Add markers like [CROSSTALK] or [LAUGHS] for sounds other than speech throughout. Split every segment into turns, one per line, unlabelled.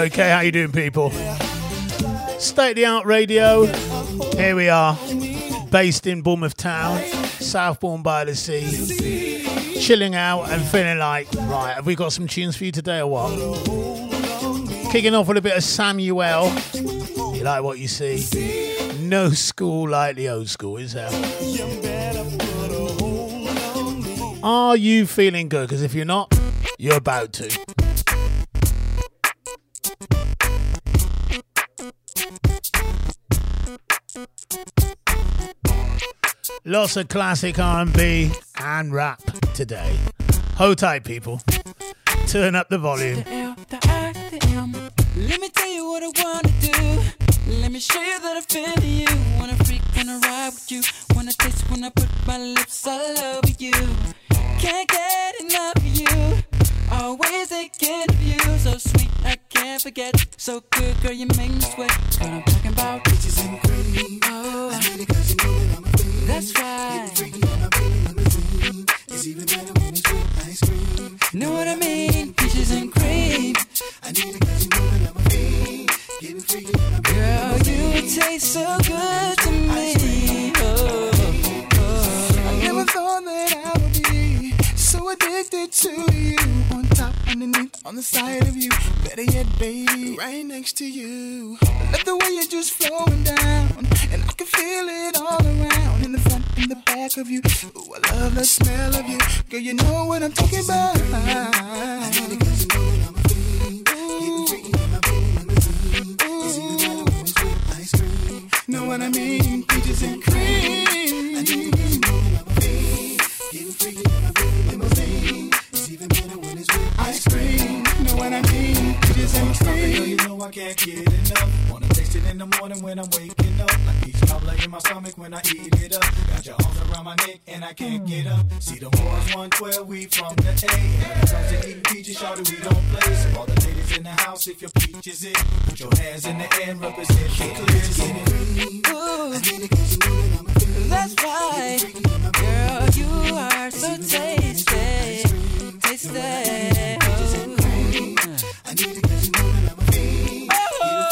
Okay, how you doing, people? State of the Art Radio. Here we are, based in Bournemouth Town, Southbourne by the Sea. Chilling out and feeling like, right, have we got some tunes for you today or what? Kicking off with a bit of Samuel. You like what you see? no school like the old school, is there? Are you feeling good? Because if you're not, you're about to. Lots of classic R&B and rap today. Hold tight, people. Turn up the volume.
Let me tell you what I wanna do. Let me show you that I feel you. Wanna freak, wanna ride with you. Wanna taste when I put my lips all over you. Can't get enough of you. Always thinking of you. So sweet, I can't forget. So good, girl, you make me sweat. What I'm talking about. Bitches and that's right. Know what I mean? Peaches and cream. Girl, you taste so good to me. Oh, oh, oh.
I never thought that I would addicted to you. On top, underneath, on the side of you. Better yet, baby, right next to you. I love the way you're just flowing down, and I can feel it all around. In the front, in the back of you. Ooh, I love the smell of you. Girl, you know what I'm talking about. Know what I mean? Peaches and cream. Ice cream, know what I mean? Peaches and
Girl,
cream.
you know I can't get enough. Wanna taste it in the morning when I'm waking up. Like peach cobbler in my stomach when I eat it up. Got your arms around my neck and I can't get up. See the boys 112, we from the A. And when it comes to eating peaches, shawty, we don't play. So all the ladies in the house, if your peach is it, put your hands in the air and represent the clear. Get it?
Ooh, that's right. Girl, you are so tasty. Me. Oh,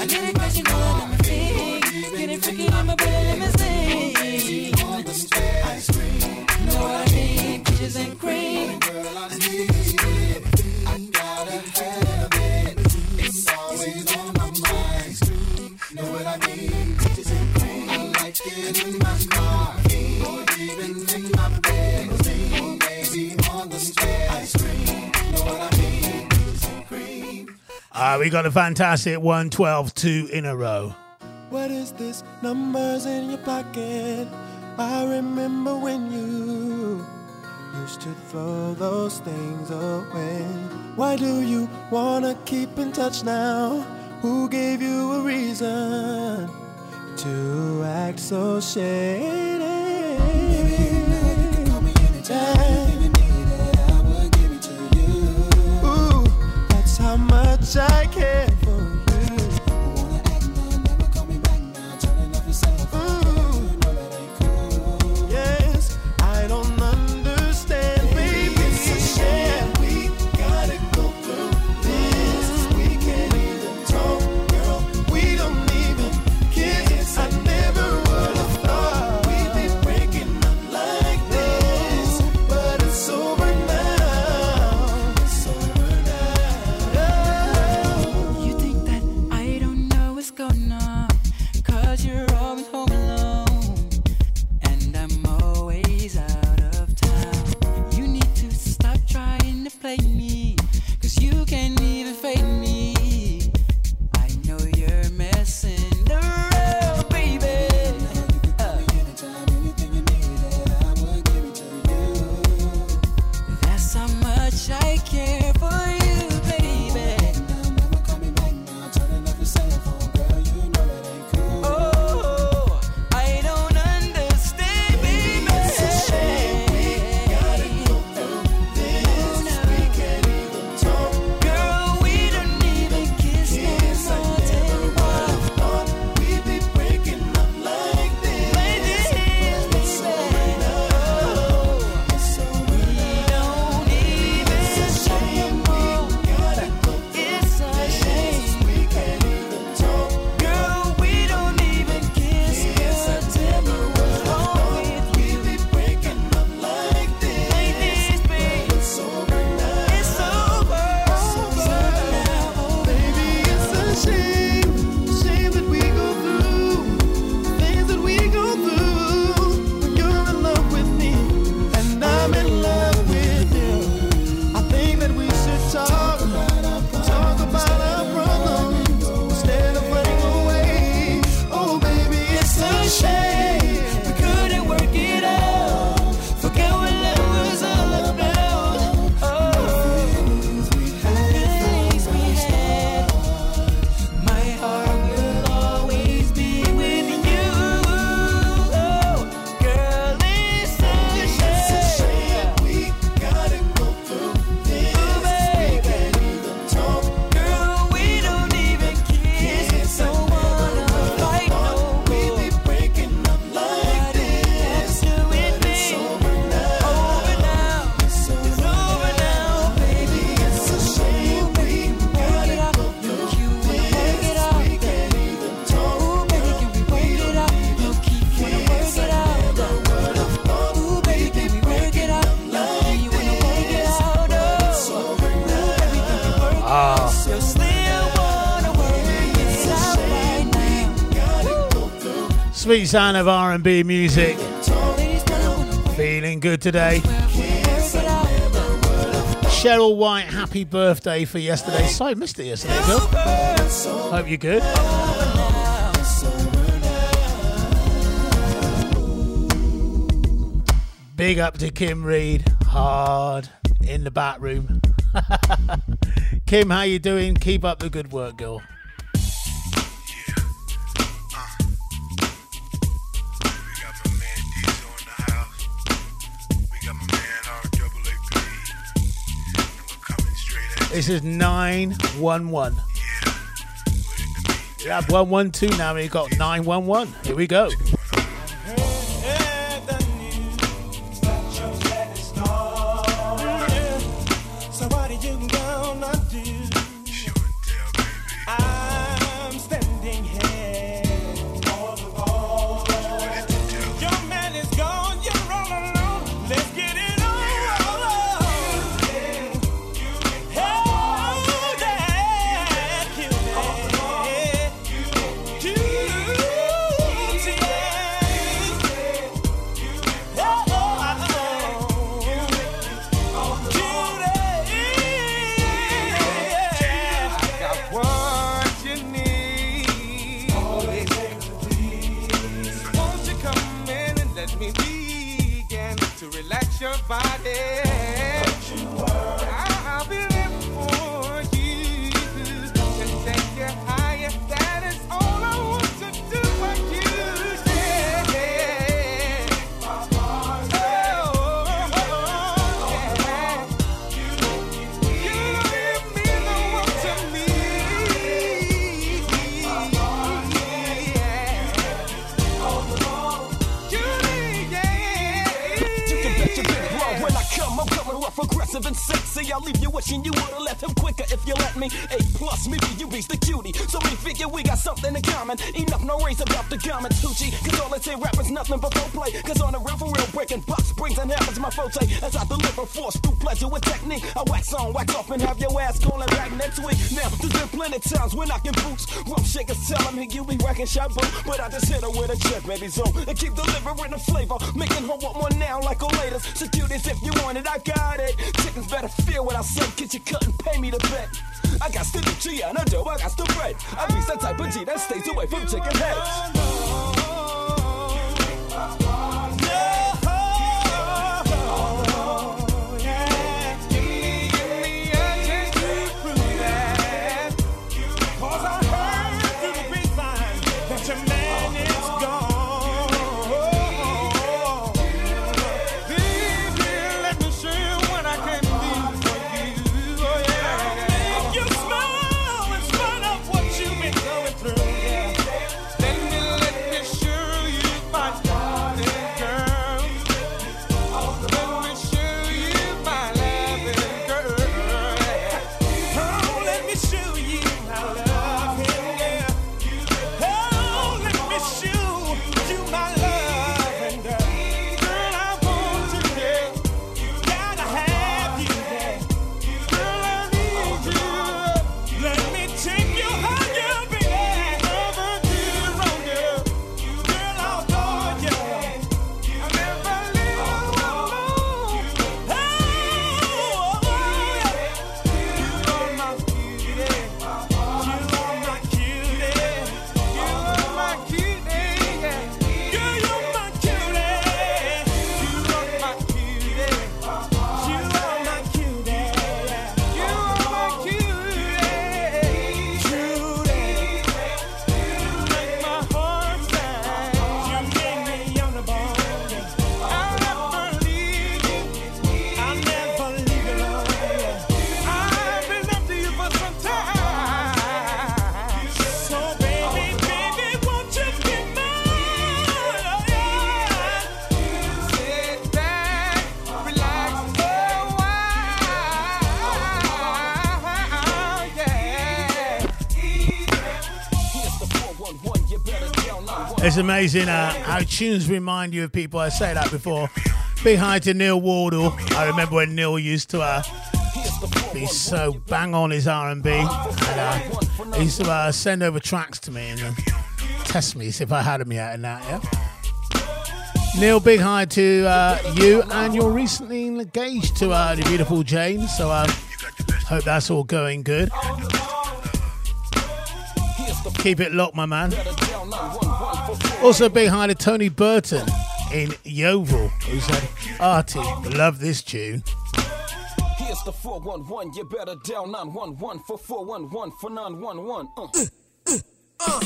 I need it 'cause you know
we got a fantastic 112 two in a row.
What is this? Numbers in your pocket. I remember when you used to throw those things away. Why do you wanna keep in touch now? Who gave you a reason to act so shady? Much I
sweet sound of R&B music. Feeling good today. Cheryl White, happy birthday for yesterday. So I missed it yesterday, girl. Hope you're good. Big up to Kim Reed, hard in the back room. [LAUGHS] Kim, how you doing? Keep up the good work, girl. This is 911. You 112 now, we've got 911. Here we go.
Jump.
It's amazing uh, how tunes remind you of people. I say that before. Big hi to Neil Wardle. I remember when Neil used to uh, be so bang on his R and B, uh, he used to uh, send over tracks to me and uh, test me, see if I had them yet and that. Yeah. Neil, big hi to uh, you, and you're recently engaged to uh, the beautiful Jane. So I hope that's all going good. Keep it locked, my man. Also, big hi to Tony Burton in Yeovil, who said, Artie, love this tune.
Here's the 411, you better dial 911 for 411 for 911. Uh.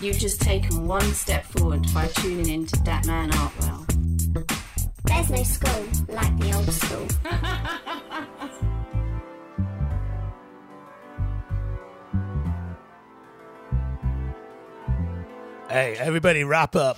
You've just taken one step forward by tuning in to that man Artwell.
There's no school like the old school. [LAUGHS]
Hey, everybody wrap up.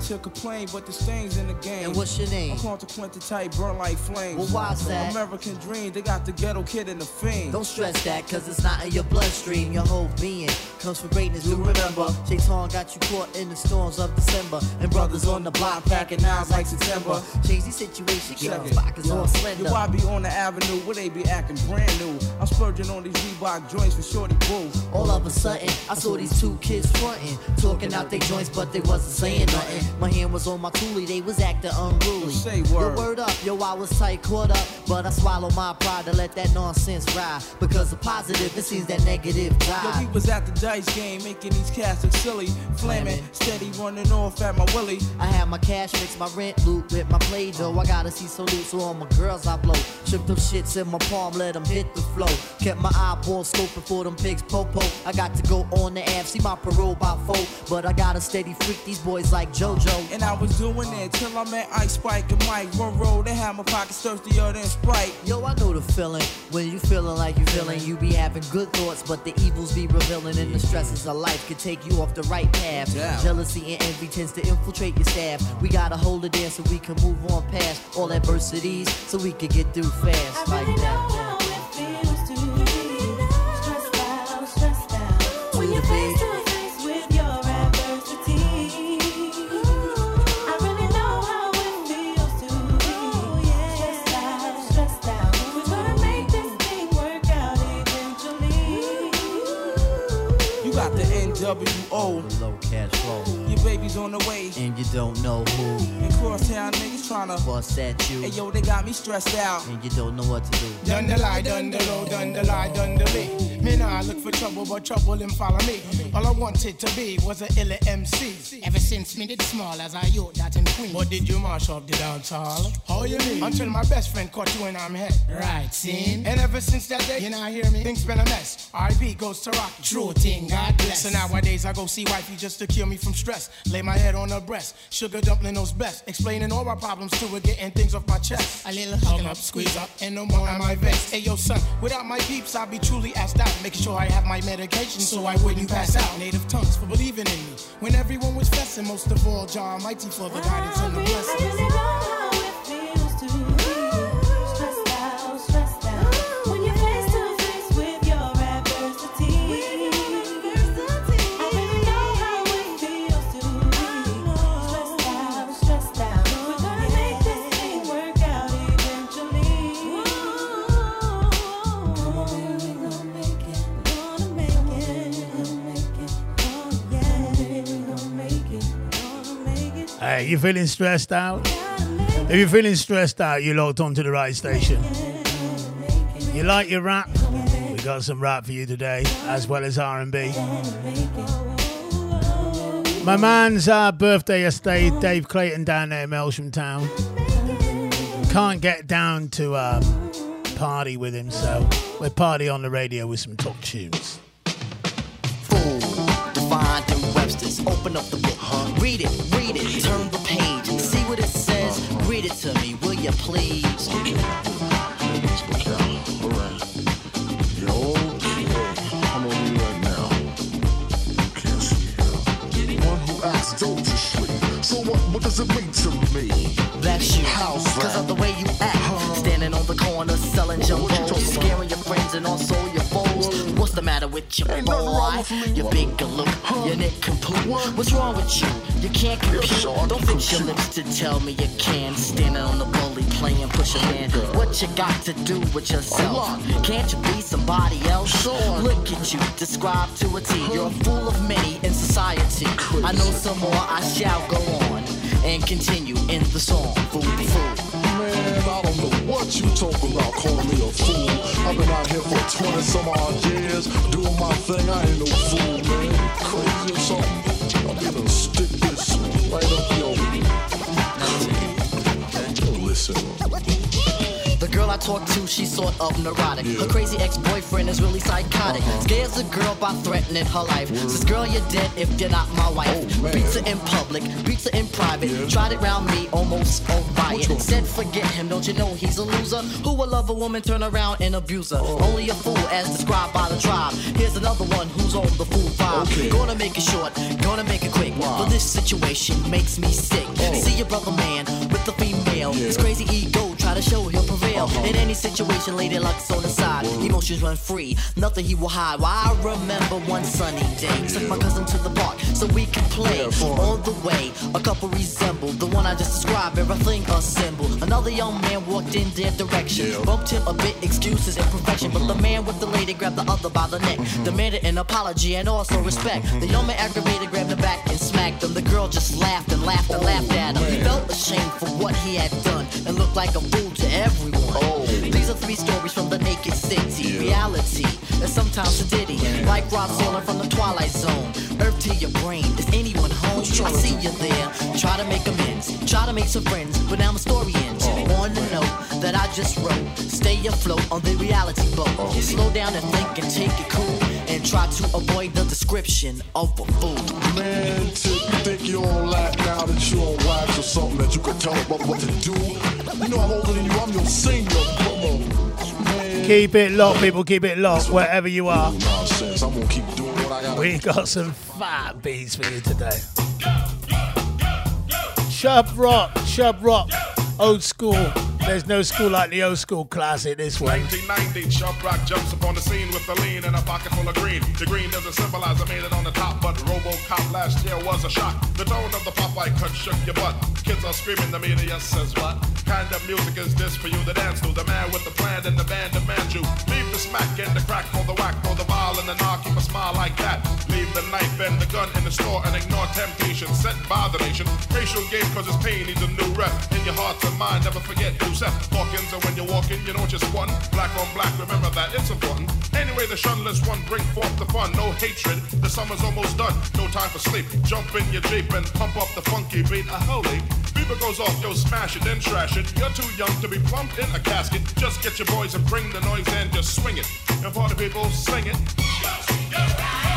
To
complain, but there's things in the game.
And what's your name?
I'm consequent type, burn like flames.
Well, why's that?
American dream, they got the ghetto kid in the fiend.
Don't stress that, cause it's not in your bloodstream. Your whole being comes from greatness. Do remember, Shaitan got you caught in the storms of December. And brothers on the block packing knives like September. Change the situation, get
it.
pockets all
Yo. I be on the avenue where they be acting brand new. I'm splurging on these Reebok joints for shorty boo.
All of a sudden, I saw these two kids fronting, talking out their joints, but they wasn't saying nothing. My hand was on my toolie, they was acting unruly.
Say
Yo,
word.
word up, yo, I was tight, caught up, but I swallowed my pride to let that nonsense ride. Because the positive, it seems that negative
Yo, we was at the dice game, making these cats look silly. Flaming, steady running off at my willy.
I had my cash mix, my rent loot with my play dough. I gotta see so loot, so all my girls I blow. Shook them shits in my palm, let them hit the flow. Kept my eyeball scoping for them pigs, popo. I got to go on the app, see my parole by four. But I got to steady freak these boys like JoJo.
And I was doing it till I met Ice Spike and Mike. One road, they had my pockets thirstier than Sprite.
Yo, I know the feeling. When you feeling like you feeling, you be having good thoughts, but the evils be revealing, and the stresses of life could take you off the right path.
Damn.
Jealousy and envy tends to infiltrate your staff. We gotta hold it in so we can move on past all adversities, so we can get through fast
I
like
really know
that.
Oh, NWO,
Low cash flow,
your baby's on the way.
and you don't know who
And crosstown niggas tryna.
bust at you,
Hey yo, they got me stressed out.
and you don't know what to do.
Done the lie, done the low, done the lie, done the lee. Me nah I look for trouble, but trouble him follow me. All I wanted to be was a illa MC. Ever since me did small as I youth that in Queen. But did you march off the dance hall? How you mean? Until my best friend caught you in I'm head. Right, seen? And ever since that day, you know, hear me? Things been a mess. RIP goes to rock. True thing, God bless. So nowadays I go see wifey just to cure me from stress. Lay my head on her breast. Sugar dumpling knows best. Explaining all my problems to her, getting things off my chest. A little hug up, squeeze up, and no more am I vexed. Hey yo, son, without my peeps, I'll be truly asked out. Making sure I have my medication so I wouldn't pass out. Native tongues for believing in me. When everyone was fussing, most of all, Jah Mighty for the guidance and the blessings.
You feeling stressed out? If you're feeling stressed out, you're locked onto the right station. You like your rap? We got some rap for you today, as well as R&B. My man's uh, birthday yesterday, Dave Clayton down there in Melksham Town. Can't get down to um, party with him, so we're party on the radio with some top tunes.
Open up the book, read it, read it, turn the page, and see what it says. Read it to me, will you please?
What,
you, cause of the way you act. Standing
on the corner selling jumbos, scaring your friends and also. What's the matter with you, boy? You big galoot, your neck complete. What's wrong with you? You can't compete. Don't fix your lips to tell me you can. Standing on the bully playing push a man. What you got to do with yourself? Can't you be somebody else? Look at you, describe to a T. You're a fool of many in society. I know some more, I shall go on and continue in the song. Fool, fool.
Man, I don't know what you talking about calling me a fool. I've been out here for 20 some odd years doing my thing. I ain't no fool, man. Crazy or something. I'm gonna stick this right up your. Listen.
Girl I talk to, she's sort of neurotic. Her crazy ex-boyfriend is really psychotic. Scares the girl by threatening her life. Says, girl, you're dead if you're not my wife. beats her in public, beats her in private. Tried it round me, almost on riot. Said, forget him, don't you know he's a loser? Who will love a woman, turn around and abuse her? Only a fool as described by the tribe. Here's another one who's on the fool vibe. Gonna make it short, gonna make it quick. But this situation makes me sick. See your brother man with the female. His crazy ego try to show he'll prevail. In any situation, lady luck's on the side. Emotions run free, nothing he will hide. Why I remember one sunny day, took my cousin to the park so we could play. On the way, a couple resembled the one I just described. Everything assembled. Another young man walked in their direction, bumped him a bit, excuses and perfection. But the man with the lady grabbed the other by the neck, demanded an apology and also respect. The young man aggravated, grabbed the back and smacked him. The girl just laughed and laughed and laughed at him. He felt ashamed for what he had done and looked like a fool to everyone. These are three stories from the naked city. Reality is sometimes a ditty. Like Rod Serling from the Twilight Zone. Earth to your brain. Is anyone home? I see you there. Try to make amends. Try to make some friends. But now my story ends. On the note that I just wrote. Stay afloat on the reality boat. Slow down and think and take it cool. And try to avoid the description of a fool.
Man, to think you on like now that you on wax or something that you can tell a what to do. You know I'm older than you. I'm your senior, brother.
Keep it locked, people. Keep it locked wherever you are.
Nonsense. I'm gonna keep doing what I gotta
We got some fat beats for you today. Chubb Rock, Chubb Rock, old school. There's no school like the old school classic. This one.
1990, Chubb Rock jumps upon the scene with the lean and a pocket full of green. The green doesn't symbolize I made it on the top, but RoboCop last year was a shock. The tone of the Popeye cut shook your butt. Kids are screaming, the media says what? Kind of music is this for you to dance to? The man with the plan and the band demands you. Leave the smack and the crack for the whack, for the ball and the knock. Keep a smile like that. Leave the knife and the gun in the store and ignore temptation by the nation. Racial game cause it's pain needs a new rep. In your heart and mind, never forget who's Yusuf Hawkins. And when you're walking, you know you're squatting. Black on black, remember that it's important. Anyway, the shunless one bring forth the fun. No hatred, the summer's almost done. No time for sleep. Jump in your Jeep and pump up the funky beat. A holy. Beaver goes off, yo, smash it, then trash it. You're too young to be plumped in a casket. Just get your boys and bring the noise and just swing it. And party people, sing it.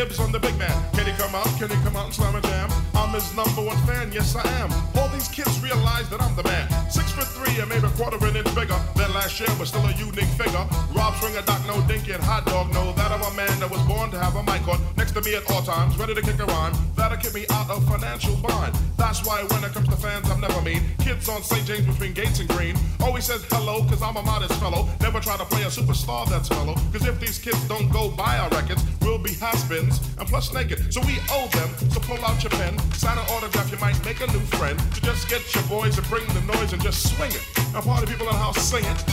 Dibs on the big man. Can he come out? And slam a jam? I'm his number one fan, yes I am. All these kids realize that I'm the man. Six foot three and maybe a quarter an inch bigger than last year, but still a unique figure. Rob Swinger, Doc No Dinky, and Hot Dog no. that I'm a man that was born to have a mic on next to me at all times, ready to kick a rhyme. That'll keep me out of financial bind. That's why when it comes to fans, I'm never mean. Kids on St. James between Gates and Green always says hello, cause I'm a modest fellow. Never try to play a superstar that's mellow, cause if these kids don't go buy our records, we'll be has-beens and plus naked. So we owe them, so pull out your pen, sign an autograph, you might make a new friend. So just get your boys and bring the noise and just swing it. Now party people in the house sing it.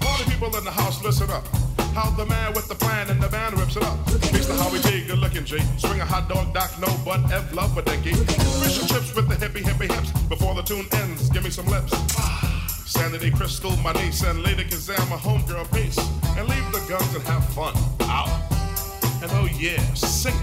Party people in the house, listen up. How the man with the plan and the band rips it up. Mix the Howie Tee, good looking G. Swing a hot dog, Doc, no butt, F love a dinky. Fish and chips with the hippie hippie hips. Before the tune ends, give me some lips. Ah, sanity Crystal, my niece, and Lady Kazam, my homegirl, peace. And leave the guns and have fun. Out. And oh yeah, sing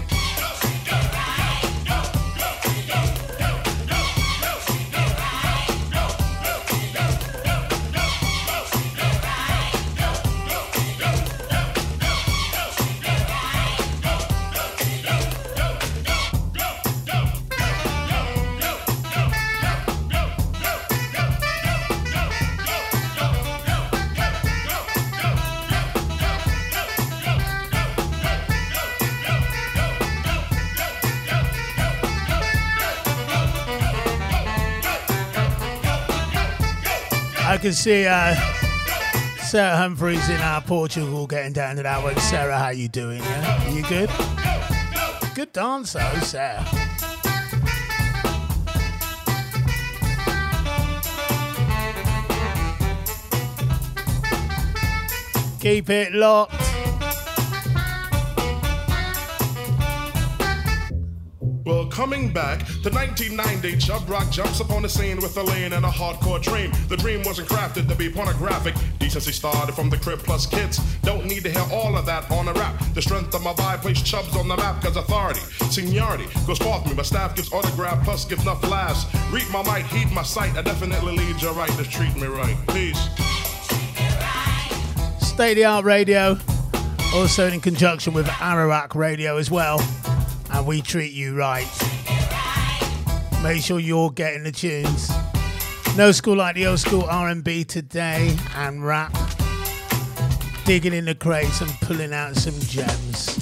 can see uh, Sarah Humphreys in uh, Portugal getting down to that one. Sarah, how you doing? Yeah? You good? Good dance though, Sarah. Keep it locked.
fling back to 1990, Chubb Rock jumps upon the scene with a lane and a hardcore dream. The dream wasn't crafted to be pornographic. Decency started from the crib plus kids. Don't need to hear all of that on a rap. The strength of my vibe placed Chubs on the map cause authority, seniority goes forth me. My staff gives autograph plus gives enough laughs. Reap my might, heed my sight. I definitely lead you right. to treat me right. Peace.
State the Art Radio, also in conjunction with Ararak Radio as well. And we treat you right. Make sure you're getting the tunes. No school like the old school R&B today and rap. Digging in the crates and pulling out some gems.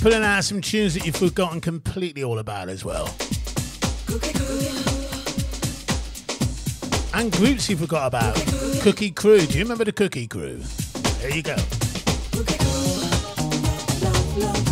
Pulling out some tunes that you've forgotten completely all about as well. And groups you forgot about. Cookie Crew. Do you remember the Cookie Crew? There
you go. Love, love.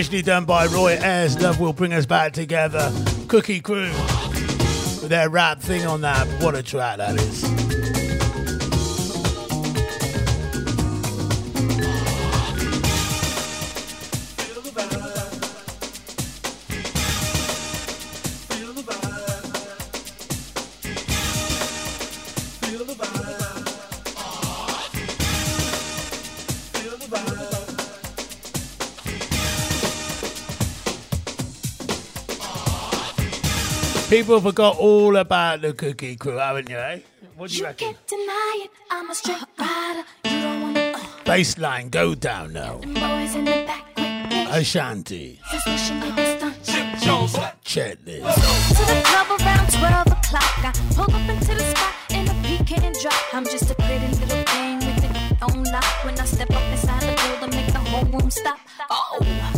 Originally done by Roy Ayers. Love will bring us back together. Cookie Crew with their rap thing on that. What a track that is. People forgot all about the Cookie Crew, haven't you? Eh? What do you reckon?
Deny it, I'm a straight rider. You don't wanna uh,
Baseline, go down now.
boys in the back with me.
Ashanti,
Suspicion niggas
check this.
To the club around 12 o'clock. I pull up into the spot in a pecan drop. I'm just a pretty little thing with it on lock. When I step up inside the building, make the whole room stop. Oh,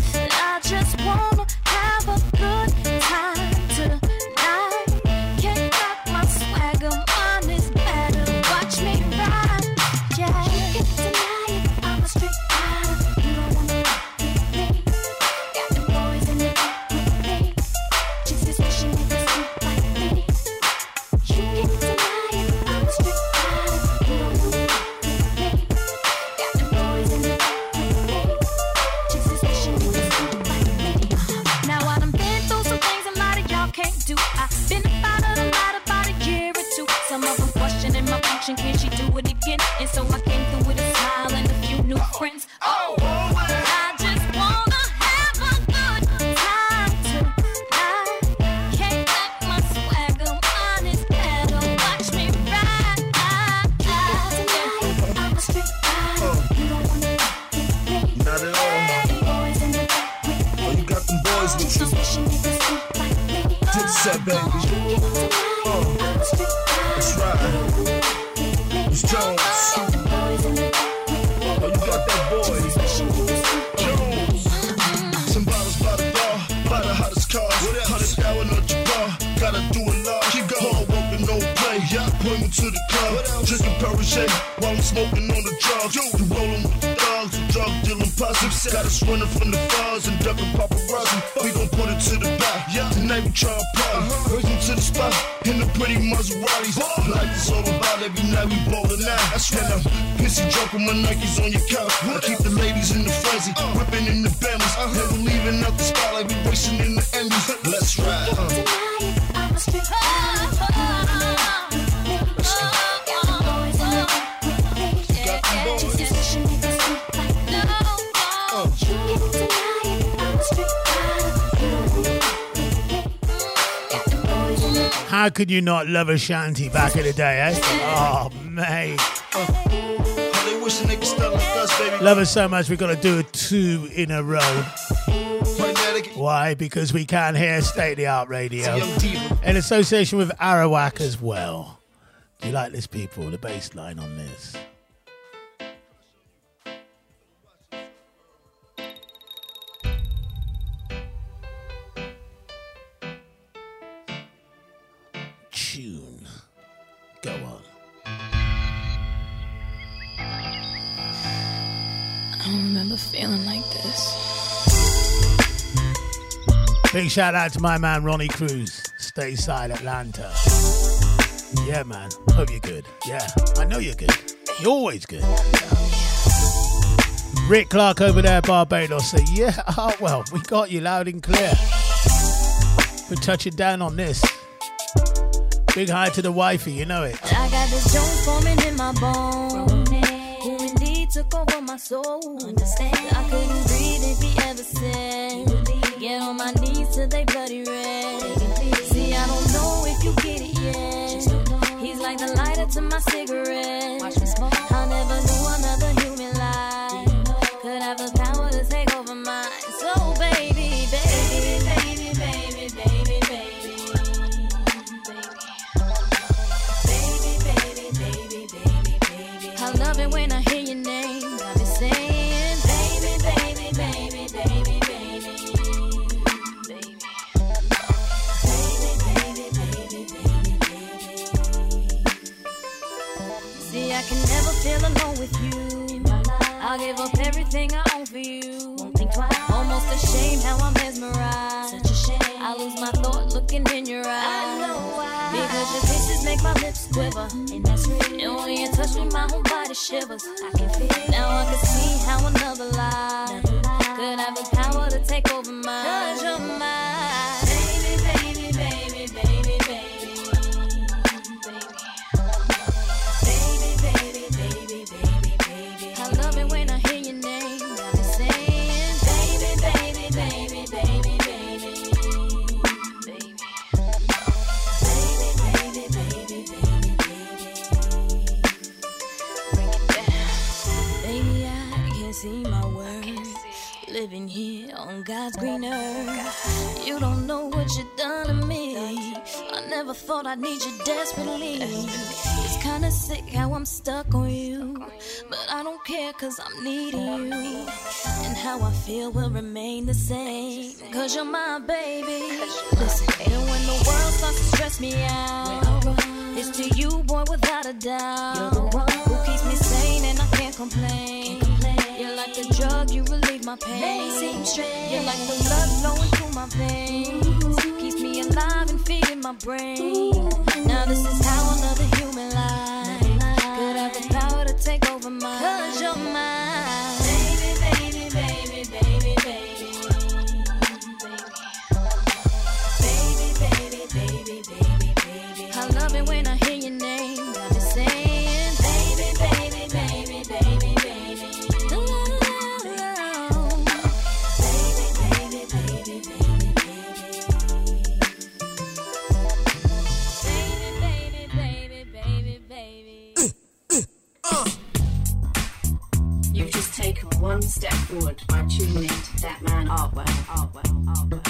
could you not love Ashanti back in the day, eh? Oh, mate.
A.
Love her so much, we're going to do it two in a row. Why? Because we can't hear state of the art radio in association with Arawak as well. Do you like this, people? The bass line on this. Shout out to my man Ronnie Cruz, Stateside Atlanta. Yeah, man. Hope you're good. Yeah, I know you're good. You're always good. Rick Clark over there, Barbados, say, yeah, [LAUGHS] oh, well, we got you loud and clear. We're touching down on this. Big hi to the wifey, you know it.
I got this Jones forming in my. Who indeed took over my soul. Understand? I couldn't breathe if he ever said. Get on my till they bloody red. See, I don't know if you get it yet. He's like the lighter to my cigarette.
Ashamed how I'm mesmerized. Such a shame. I lose my thought looking in your eyes. I know why. Because your kisses make my lips quiver. And that's real. And when you touch me, my whole body shivers. I can feel. Now I can see how another lie could have the power to take over mine. Cause you're mine. God's green earth. You don't know what you done to me. I never thought I'd need you desperately. It's kinda sick how I'm stuck on you. But I don't care cause I'm needing you. And how I feel will remain the same. Cause you're my baby. Listen, and when the world starts to stress me out, it's to you, boy, without a doubt. You're the one who keeps me sane and I can't complain. You're like the drug, you relieve my pain. You're like the blood flowing through my veins. Keeps me alive and feeding my brain. Now this is how another human life could have the power to take over mine.
Step forward by tuning in to that man Artwell. Artwell. Artwell.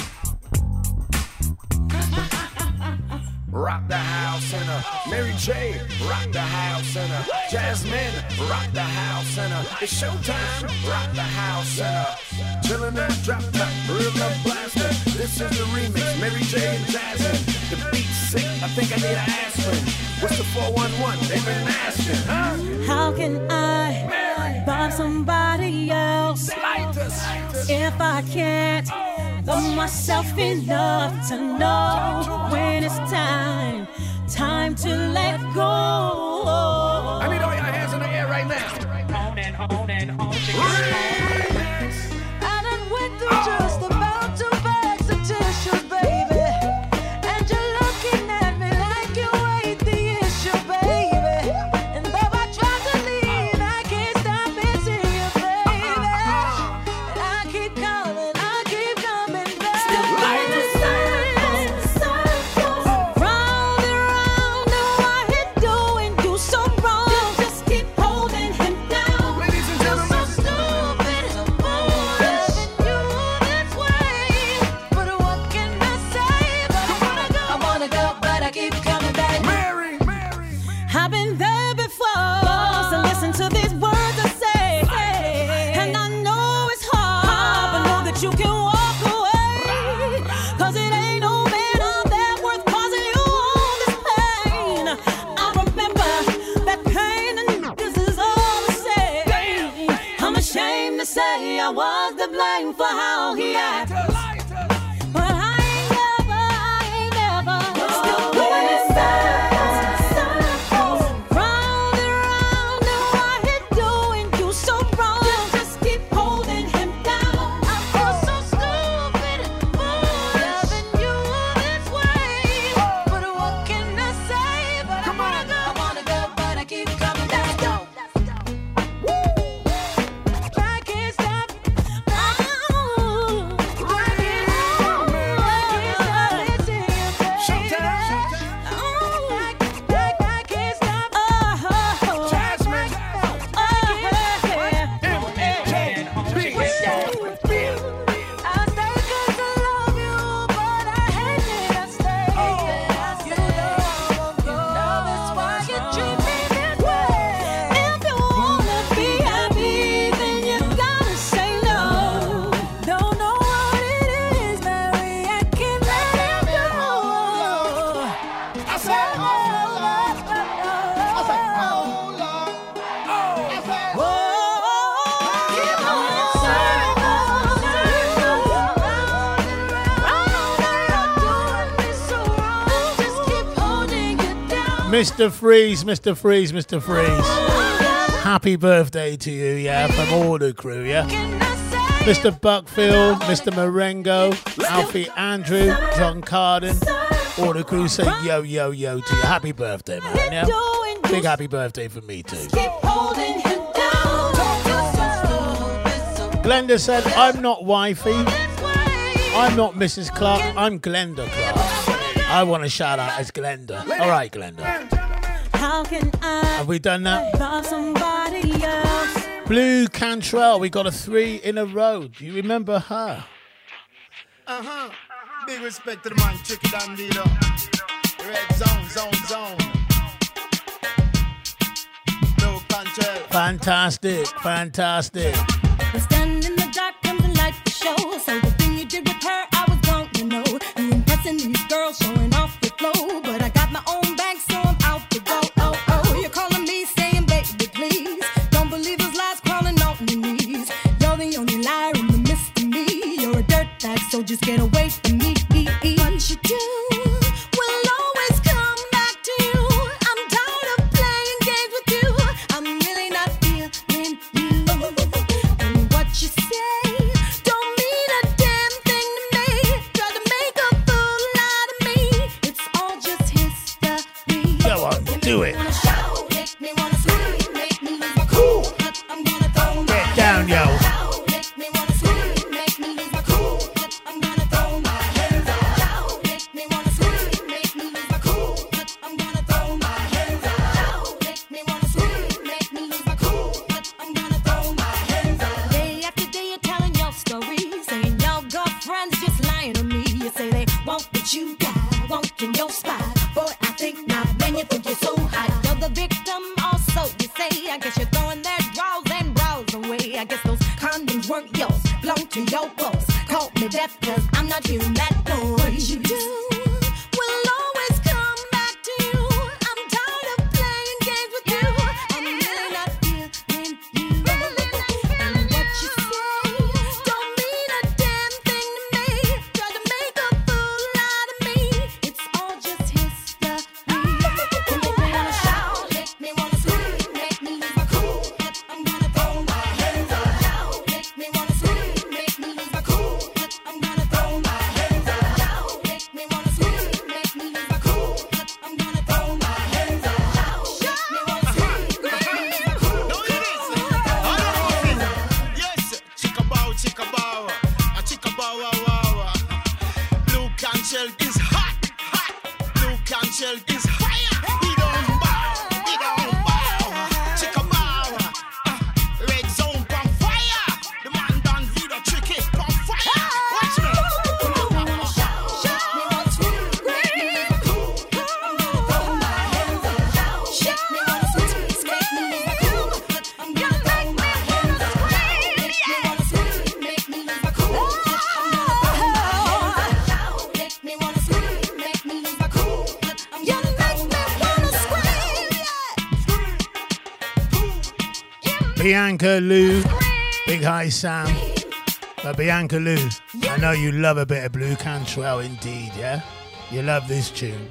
Rock the house in a Mary J. Rock the house in a Jasmine. Rock the house in a It's showtime. Rock the house in a Chillin' out, drop top, blaster. This is the remix. Mary J. and Jasmine. The beat's sick. I think I need an aspirin. What's the 411? They've been asking, huh?
How can I love somebody else if I can't love myself enough to know when it's time, time to let go? For how
Mr. Freeze, Mr. Freeze, Mr. Freeze. Happy birthday to you, yeah, from all the crew, yeah. Mr. Buckfield, Mr. Marengo, Alfie Andrew, John Carden, all the crew say yo, yo, yo to you. Happy birthday, man, yeah. Big happy birthday for me, too. Glenda said, I'm not wifey. I'm not Mrs. Clark. I'm Glenda Clark. I want to shout out as Glenda. All right, Glenda.
Uh,
Have we done that? Blu Cantrell, we got a three in a row. Do you remember her?
Uh huh. Big respect to the man, Tricky Dandino. Red zone, zone, zone. Blu Cantrell.
Fantastic, fantastic.
We stand in the dark and the light to show. So the thing you did with her. I'm not human, boy. What you
do?
Bianca Lou. Big hi, Sam. But Bianca Lou, I know you love a bit of Blu Cantrell indeed, yeah? You love this tune.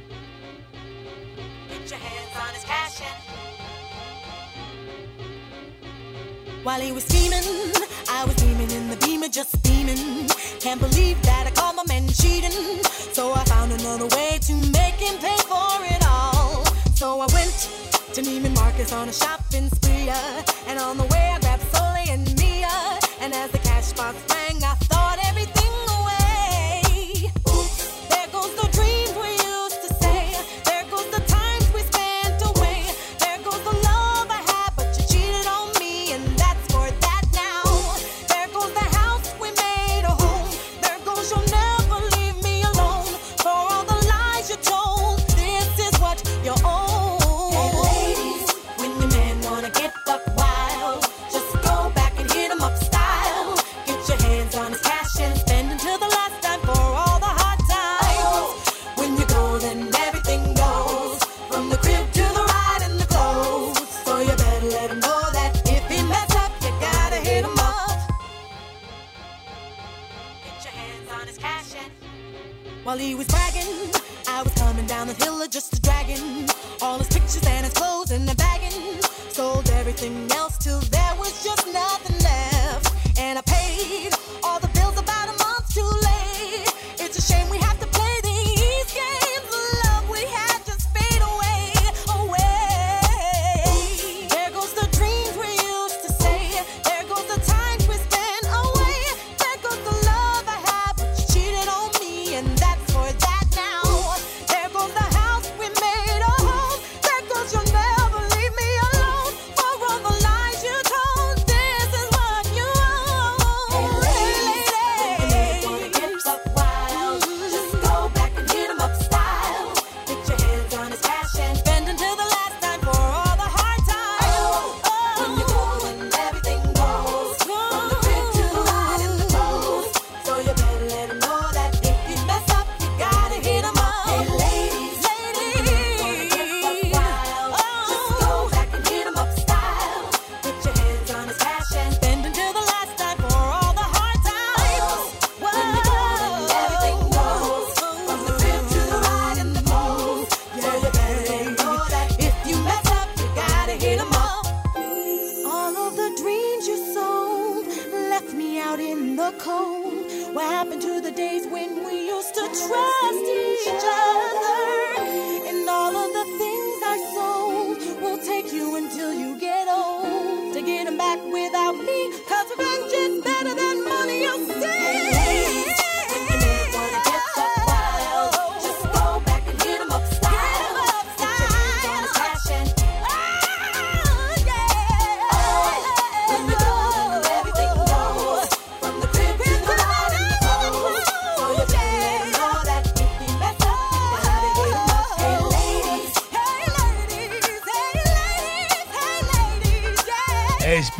While he was steaming, I was dreaming.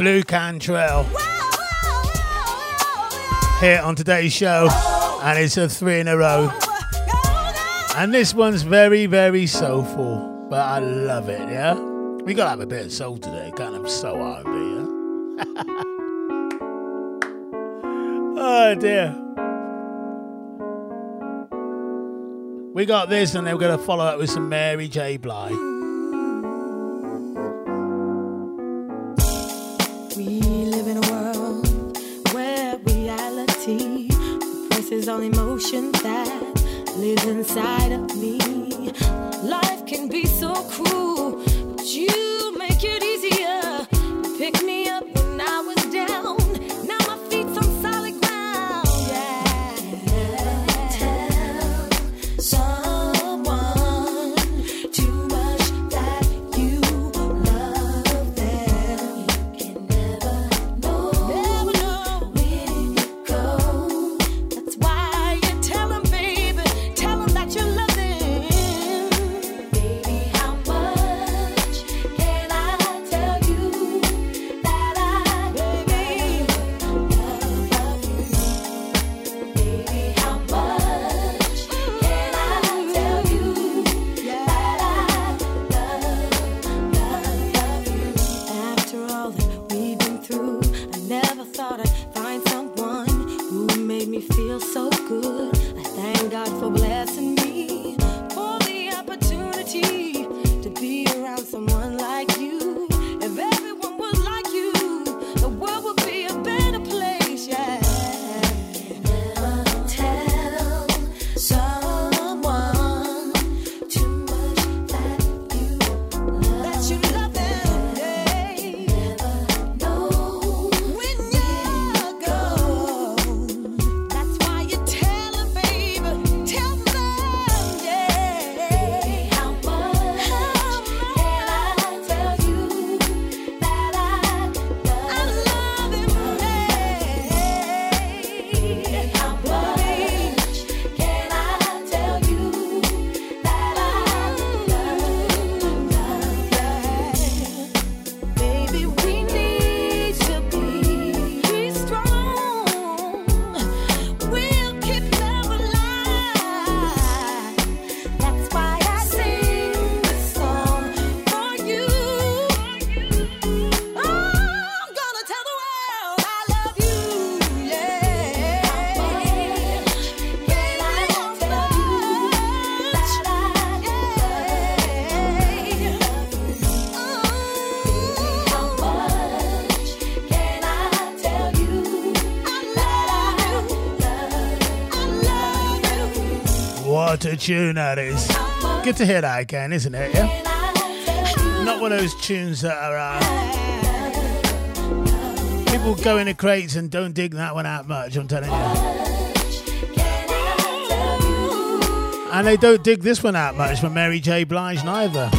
Blu Cantrell here on today's show, and it's a three in a row. And this one's very, very soulful, but I love it, yeah? We gotta have a bit of soul today, can't have so happy. yeah? [LAUGHS] oh dear. We got this, and then we're gonna follow up with some Mary J. Blige. tune that is. Good to hear that again, isn't it? Yeah? Not one of those tunes that are. Uh, people go into crates and don't dig that one out much, I'm telling you. And they don't dig this one out much for Mary J. Blige neither.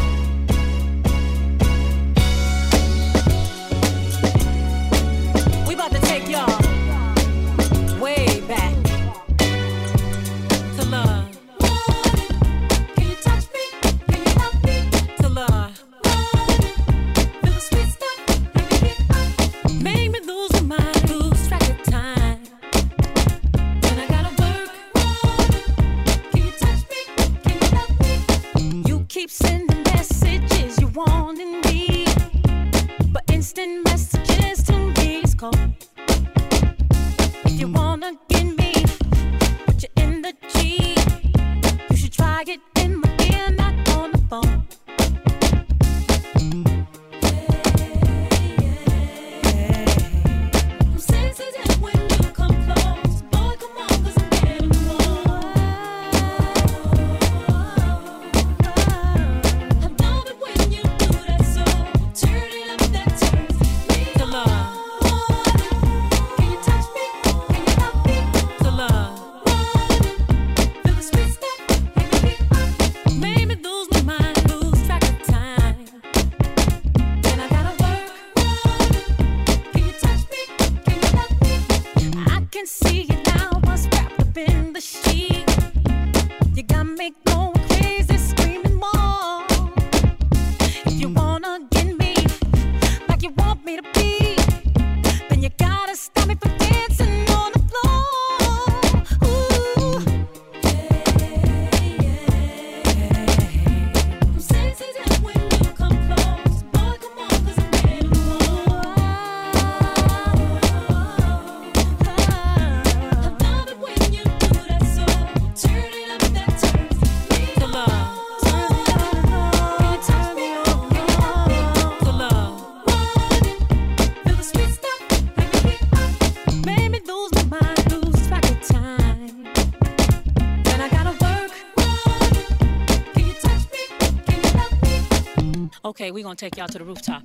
okay, we're going to
take y'all to the rooftop.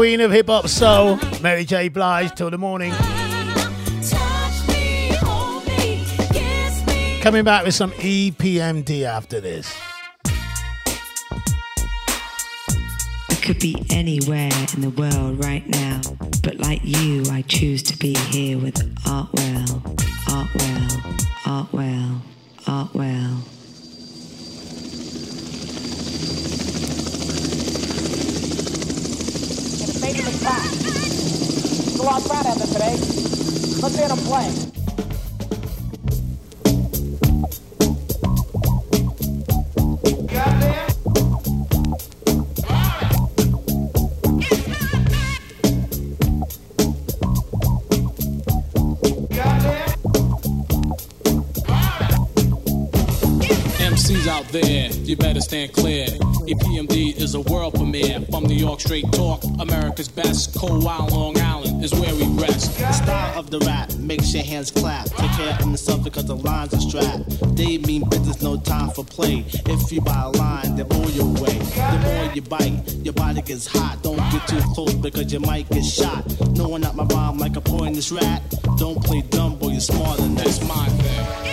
queen of hip hop soul, Mary J. Blige, till the morning. Coming back with some EPMD after this.
I could be anywhere in the world right now, but like you, I choose to be here with Artwell, Artwell, Artwell, Artwell.
made them as fast. A lot of out there today. Let's hear them play. Straight talk. America's best. Cold Wild Long Island is where we rest.
The style of the rap makes your hands clap. Take care of yourself because the lines are strapped. They mean business, no time for play. If you buy a line, they blow your way. The more you bite, your body gets hot. Don't get too close because you might get shot. No one out my rhyme like a poisonous rat. Don't play dumb, boy, you're smarter than that.
That's my thing.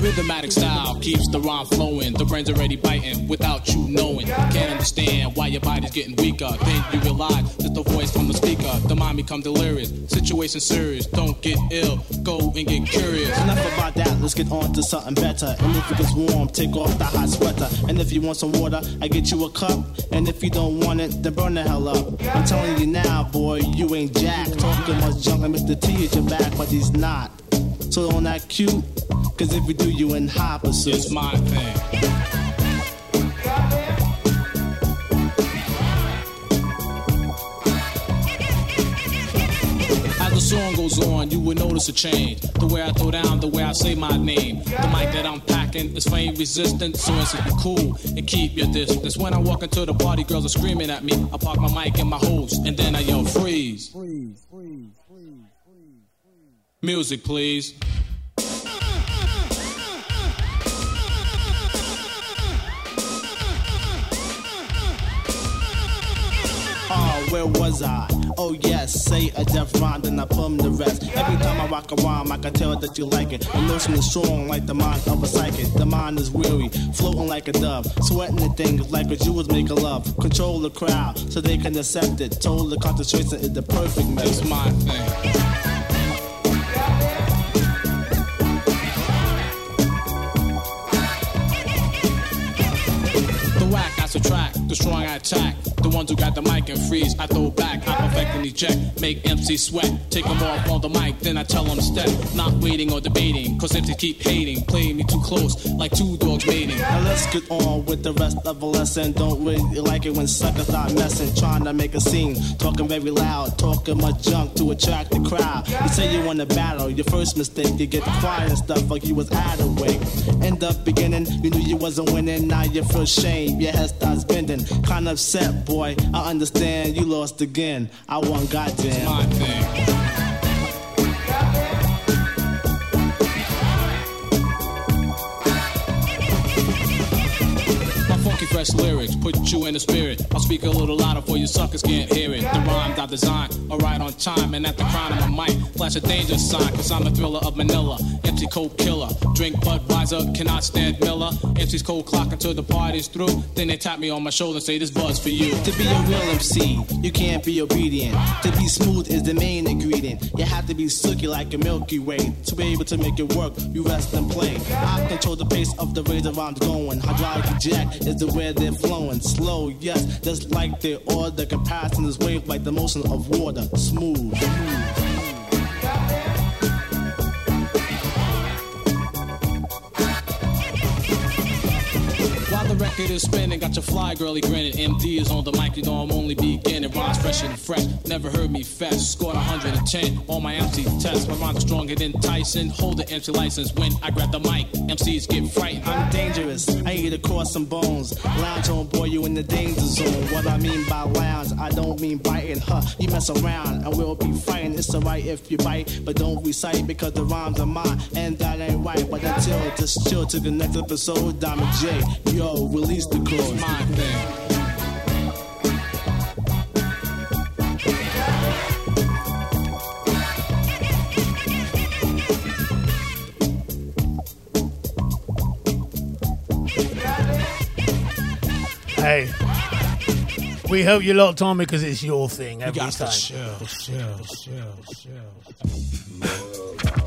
Rhythmatic style keeps the rhyme flowing. The brain's already biting without you knowing. Can't understand why your body's getting weaker. Then you realize that the voice from the speaker. The mind become delirious. Situation serious. Don't get ill. Go and get curious.
Enough about that, let's get on to something better. And if it gets warm, take off the hot sweater. And if you want some water, I get you a cup. And if you don't want it, then burn the hell up. I'm telling you now, boy, you ain't Jack. Talking much junk, and Mr. T is your back, but he's not. So on that cute, cause if we do you in high pursuit.
It's my thing. As the song goes on, you will notice a change. The way I throw down, the way I say my name. The mic that I'm packing is flame resistant, so it's cool and keep your distance. When I walk into the party, girls are screaming at me. I park my mic in my hose, and then I yell freeze. Music, please.
Oh, where was I? Oh yes, say a death rhyme, then I plumb the rest. Every time I rock a rhyme, I can tell that you like it. The notion is strong like the mind of a psychic. The mind is weary, floating like a dove, sweating the things like a jewels make a love. Control the crowd so they can accept it. Total concentration is the perfect method.
It's my thing. Whack, I. The strong, I attack. The ones who got the mic and freeze, I throw back. I perfect and eject. Make MC sweat. Take them off on the mic, then I tell them step. Not waiting or debating, cause MCs keep hating. Playing me too close, like two dogs mating.
Now let's get on with the rest of the lesson. Don't really like it when suckers start messing, trying to make a scene, talking very loud, talking much junk to attract the crowd. You say you want to battle, your first mistake, you get quiet and stuff like you was out of way. End up beginning, you knew you wasn't winning, now you feel shame, your head starts bending. Kind of upset, boy. I understand you lost again. I won, goddamn.
my thing. Fresh lyrics put you in the spirit. I'll speak a little louder for you suckers can't hear it. The rhymes I design are right on time, and at the crown of my mic, flash a danger sign, cause I'm the thriller of Manila. MC cold killer, drink Budweiser, cannot stand Miller. MC's cold clock until the party's through. Then they tap me on my shoulder say, This buzz for you.
To be a real MC, you can't be obedient. To be smooth is the main ingredient. You have to be silky like a Milky Way. To be able to make it work, you rest and play. I control the pace of the way rhymes going. Hydraulic jack is the way they're flowing. Slow, yes, just like the order. Comparison is wave like the motion of water. Smooth.
Record is spinning, got your fly girly grinning. MD is on the mic, you know I'm only beginning. Rhymes fresh and fresh, never heard me fast. Scored 110 on my MC test. My rhymes stronger than Tyson. Hold the MC license when I grab the mic. MCs get frightened.
I'm dangerous. I eat across some bones. Lounge on, boy, you in the danger zone. What I mean by lounge, I don't mean biting. Huh, you mess around and we'll be fighting. It's alright if you bite, but don't recite because the rhymes are mine. And that ain't right. But until just chill to the next episode, Diamond J. Yo, release the chorus.
My thing.
Hey, we hope you locked on because it's your thing every
got to
time.
chill,
chill, chill, chill.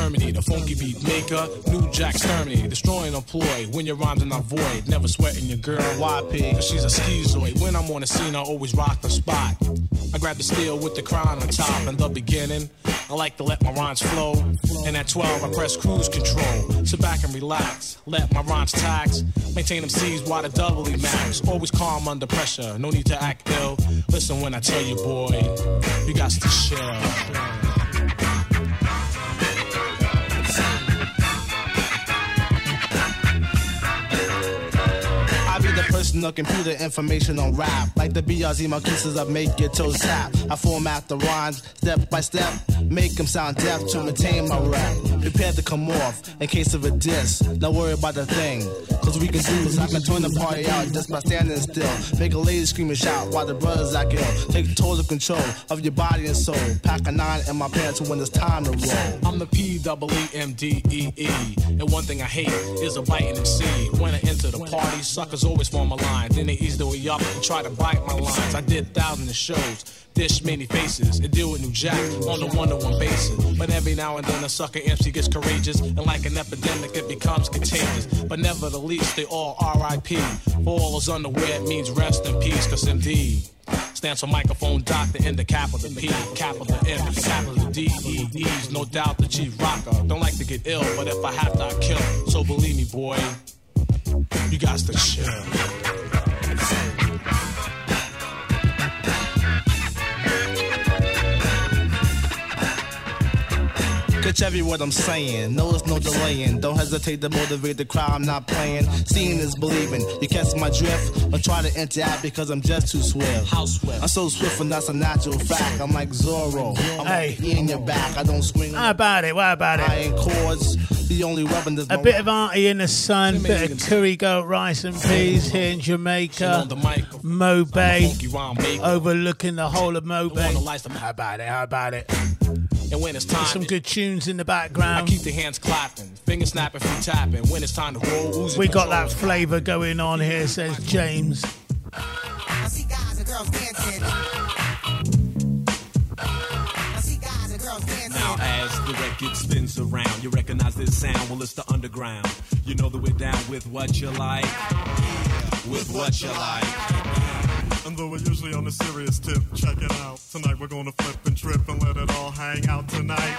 Terminator, funky beat maker, new Jack Sturmey, destroying a ploy when your rhymes are not void. Never sweating your girl, YP, she's a schizoid. When I'm on the scene, I always rock the spot. I grab the steel with the crown on top in the beginning. I like to let my rhymes flow. And at 12, I press cruise control. Sit back and relax, let my rhymes tax. Maintain them C's while the doubly max. Always calm under pressure, no need to act ill. Listen when I tell you, boy, you got to chill.
The computer information on rap. Like the BRZ my kisses that make your toes tap. I format the rhymes step by step, make them sound deaf to maintain my rap. Prepare to come off in case of a diss. Don't worry about the thing, cause we can do this. I can turn the party out just by standing still. Make a lady scream and shout while the brothers act ill. Take total control of your body and soul. Pack a nine in my pants when it's time to roll.
I'm the P double E M D E E. And one thing I hate is a biting MC. When I enter the party, suckers always form a line. Then they ease their way up and try to bite my lines. I did thousands of shows, dish many faces, and deal with New Jack on a one to one basis. But every now and then a sucker MC gets courageous, and like an epidemic, it becomes contagious. But never the least, they all RIP. For all those unaware, it means rest in peace, cause MD stands for microphone doctor in the capital P, capital M, capital D, E, E's. No doubt the chief rocker. Don't like to get ill, but if I have to, I kill. So believe me, boy, you got to chill.
Catch every word I'm saying. No, it's no delaying. Don't hesitate to motivate the crowd. I'm not playing. Seeing is believing. You catch my drift? Don't try to interact because I'm just too swift.
How swift?
I'm so swift and that's a natural fact. I'm like Zorro. I'm
Hey.
in your back. I don't swing.
How about it? What about it?
Iron chords. The only weapon that's
A bit of Artie in the sun, bit of curry goat rice and peas here in Jamaica. Mo Bay, overlooking the whole of Mo Bay. How about it? How about it?
And when it's time,
Some good tunes in the background.
I
background.
keep the hands clapping, finger snapping, feet tapping. When it's time to roll, Uzi
We got that flavour going on here, says James.
Now as the record spins around, you recognize this sound. Well, it's the underground. You know that we're down with what you like, with what you like.
And though we're usually on a serious tip, check it out. Tonight we're gonna flip and trip and let it all hang out tonight.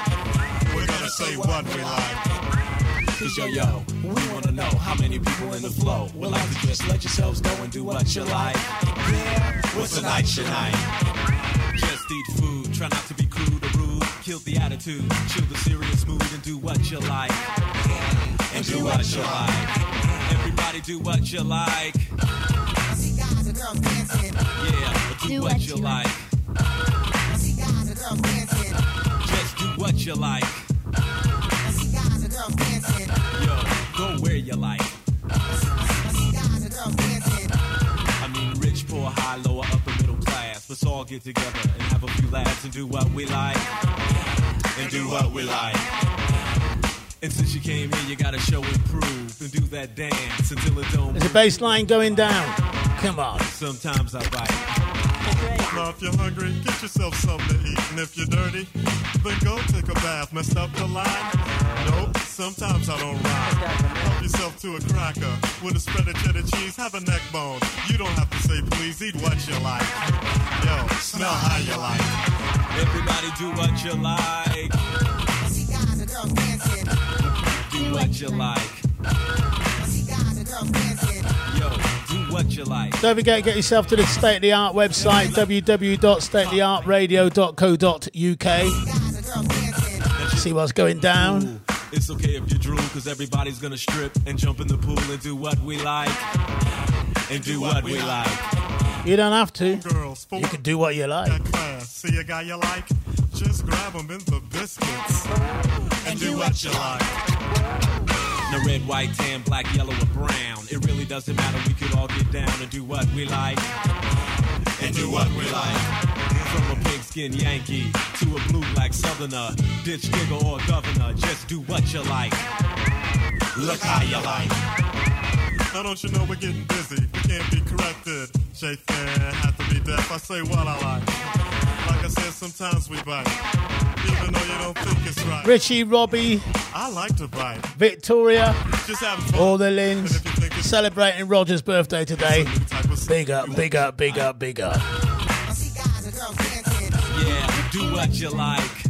We're gonna say what we like.
Cause yo yo, we wanna know how many people in the flow. Well, like to just let yourselves go and do what you like. Yeah, what's your night? Just eat food, try not to be crude or rude. Kill the attitude, chill the serious mood, and do what you like. And do what you like. Everybody do what you like. Yeah, do what you like. I see guys and girls dancing. Just do what you like. I see guys and girls dancing. Yo, go where you like. I see guys and girls dancing. I mean, rich, poor, high, lower, upper, middle class. Let's all get together and have a few laughs and do what we like. And do what we like. And since you came here, you gotta show and prove and do that dance until it don't.
There's a bass line going down. Come on.
Sometimes I bite.
Now if you're hungry, get yourself something to eat. And if you're dirty, then go take a bath. Messed up the line? Nope, sometimes I don't rhyme. Help yourself to a cracker with a spread of cheddar cheese. Have a neck bone. You don't have to say please, eat what you like. Yo, smell how you like.
Everybody do what you like. Do what you like. Yo, do what you like.
Don't forget to get yourself to the State of the Art website, www.stateoftheartradio.co.uk. See what's going down.
It's okay if you drool, cause everybody's gonna strip and jump in the pool and do what we like. And do what we like.
You don't have to.
Girls,
You can do what you like.
See a guy you like? Just grab him in the biscuits. And do what you like.
No red, white, tan, black, yellow, or brown. It really doesn't matter. We could all get down and do what we like. And do what we like. From a pigskin Yankee to a blue black southerner, ditch nigga or governor, just do what you like. Look how you like.
Now don't you know we're getting busy? We can't be corrected. Shay fan have to be deaf. I say what I like. Like I said, sometimes we bite, even though you don't think it's right.
Richie, Robbie,
I like to bite.
Victoria,
Just having fun.
all the Lins celebrating Roger's birthday today. Big up, big up, big up, big up.
Yeah, do what you like.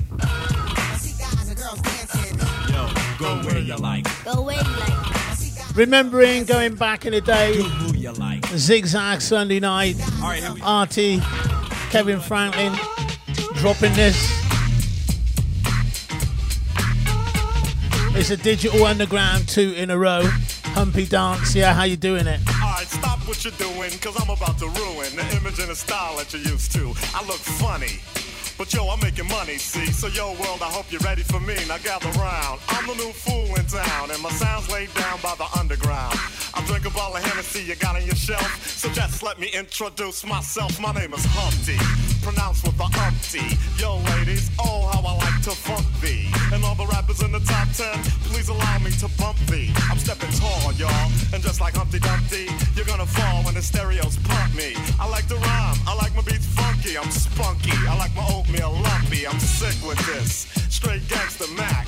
Yo, go where you like.
Go where you like.
Remembering going back in the day,
Do who you like.
Zigzag Sunday night,
All right, here we
Artie, Kevin Franklin, dropping this. It's a digital underground two in a row. Humpy dance, yeah, how you doing it?
Alright, stop what you're doing, cause I'm about to ruin the image and the style that you're used to. I look funny. But yo, I'm making money, see? So yo, world, I hope you're ready for me. Now gather round. I'm the new fool in town, and my sound's laid down by the underground. I drink a bottle of Hennessy you got on your shelf. So just let me introduce myself. My name is Humpty, pronounced with the umpty. Yo, ladies, oh, how I like to funk thee. And all the rappers in the top ten, please allow me to bump thee. I'm stepping tall, y'all. And just like Humpty Dumpty, you're gonna fall when the stereos pump me. I like to rhyme, I like my beats funky, I'm spunky. I like my oatmeal lumpy, I'm sick with this. Straight gangster Mac.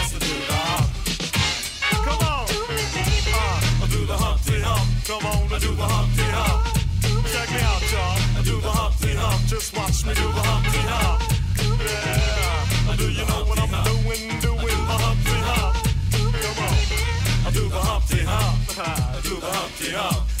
Come on, do the Humpty Hump. Check me out, y'all. I do the Humpty Hump. Just watch me do the Humpty Hump. Yeah. Do you know what I'm doing? Doing the Humpty Hump. Come on. I do the Humpty Hump. [LAUGHS] I do the Humpty Hump.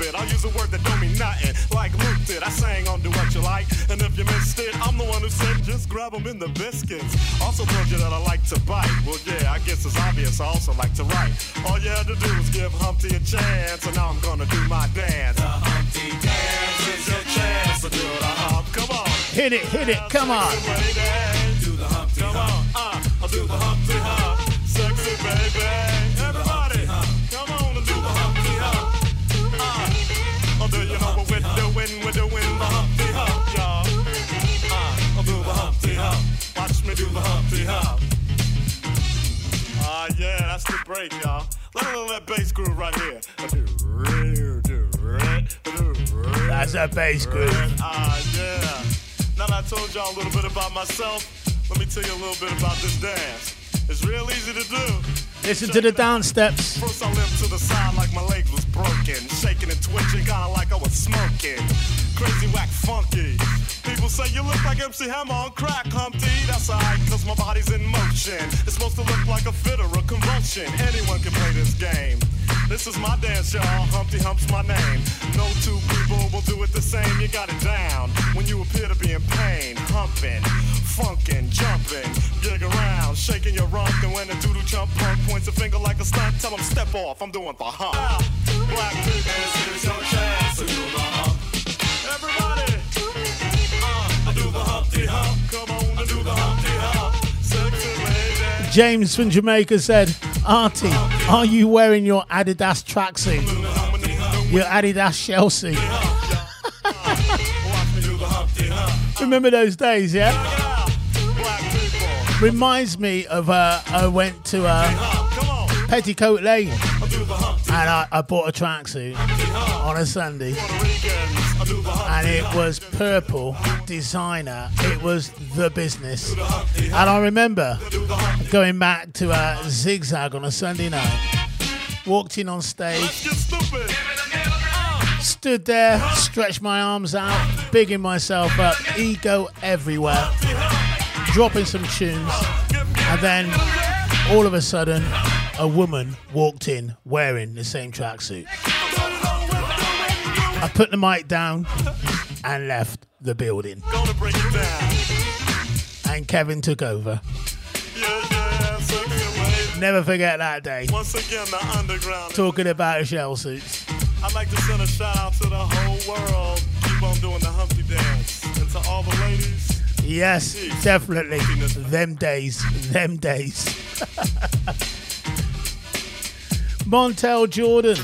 I'll use a word that don't mean nothing, like Luke did. I sang on Do What You Like, and if you missed it, I'm the one who said just grab 'em in the biscuits. Also told you that I like to bite. Well, yeah, I guess it's obvious. I also like to write. All you had to do was give Humpty a chance, and now I'm gonna do my dance. The Humpty dance is your chance to do the hump. Come on.
Hit it, hit it, come on.
Do the Humpty Hump. Uh, I'll do the Humpty Hump. Sexy baby. We're doing? The Humpty Hump, y'all. Uh, I'll do the Humpty Hump. Watch me do the Humpty Hump. Ah, yeah, that's the break, y'all. Let me that bass groove right here.
That's a bass groove.
Ah, yeah. Now that I told y'all a little bit about myself, let me tell you a little bit about this dance. It's real easy to do.
Listen to the down steps.
First I limped to the side like my leg was broken. Shaking and twitching, kinda like I was smoking. Crazy whack funky. People say you look like MC Hammer on crack, Humpty. That's alright, cause my body's in motion. It's supposed to look like a fit or a convulsion. Anyone can play this game. This is my dance, y'all. Humpty Hump's my name. No two people will do it the same. You got it down when you appear to be in pain. Funkin', jumping, gig around, shaking your rump. And when the doodle chump punk points a finger like a stunt, tell him step off. I'm doing the hump. Black your chance to do the hump. Everybody, uh, I do the Humpty Hump. Come on do the Humpty Hump. Sexy.
James from Jamaica said, Artie, are you wearing your Adidas tracksuit? Your Adidas Chelsea. Remember those days, yeah? Reminds me of uh, I went to uh, Petticoat Lane and I, I bought a tracksuit on a Sunday. and it was purple designer. It was the business. And I remember going back to a zigzag on a Sunday night, walked in on stage, stood there, stretched my arms out, bigging myself up, ego everywhere, dropping some tunes, and then all of a sudden, a woman walked in wearing the same tracksuit. I put the mic down and left the building. And Kevin took over. Never forget that day.
Once again, the underground.
Talking about shell suits.
I'd like to send a shout out to the whole world. Keep on doing the Humpty Dance. And to all the ladies,
Yes, definitely. Them days. Them days. [LAUGHS] Montel Jordan.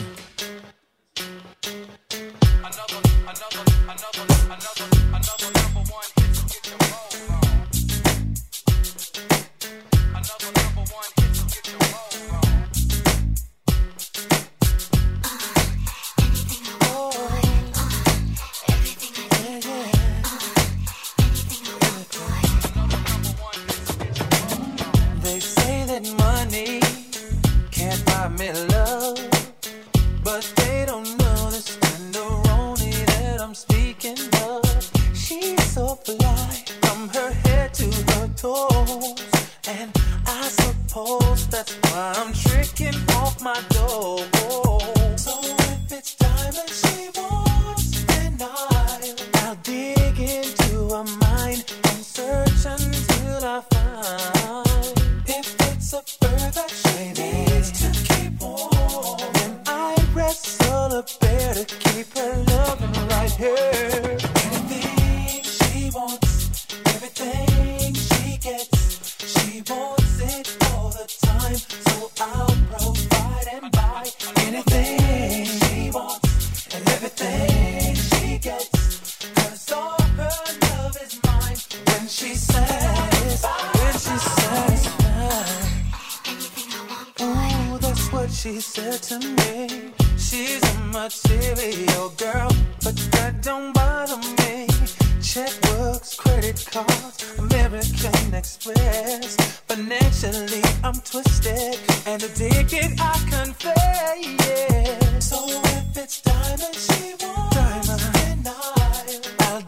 She said to me. She's a material girl, but that don't bother me. Checkbooks, credit cards, American Express. Financially, I'm twisted and addicted, I confess. So if it's diamond she wants, diamond, then I'll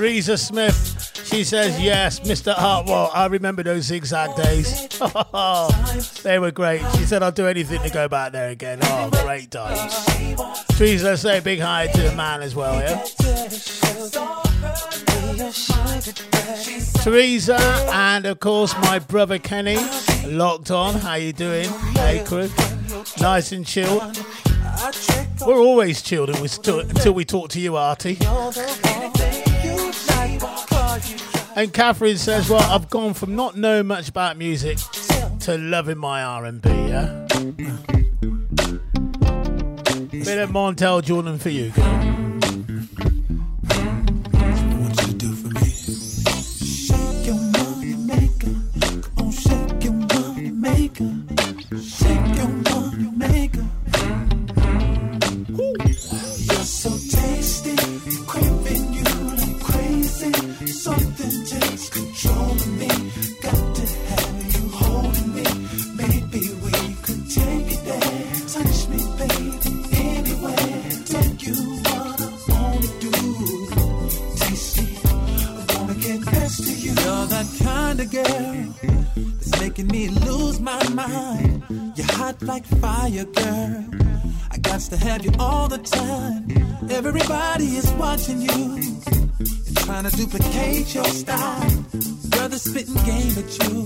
Teresa Smith, she says, Yes, Mr. Artwell, I remember those zigzag days. [LAUGHS] they were great. She said, I'll do anything to go back there again. Oh, great times. Teresa, say big hi to the man as well, yeah? Teresa, and of course, my brother Kenny, locked on. How you doing? Hey, crew. Nice and chilled. We're always chilled until we talk to you, Artie. And Catherine says, well, I've gone from not knowing much about music to loving my R&B, yeah? Bit of Montel Jordan for you,
girl. duplicate your style. Brother spitting game at you.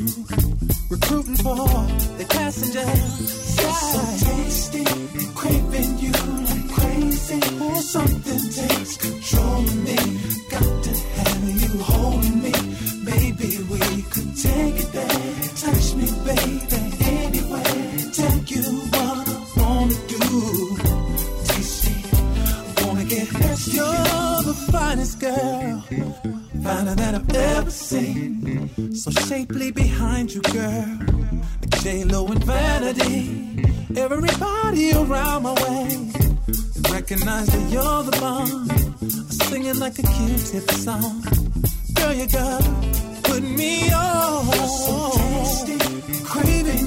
recognize that you're the boss. Singing like a Q-tip song. Girl, you got put me on. So tasty, craving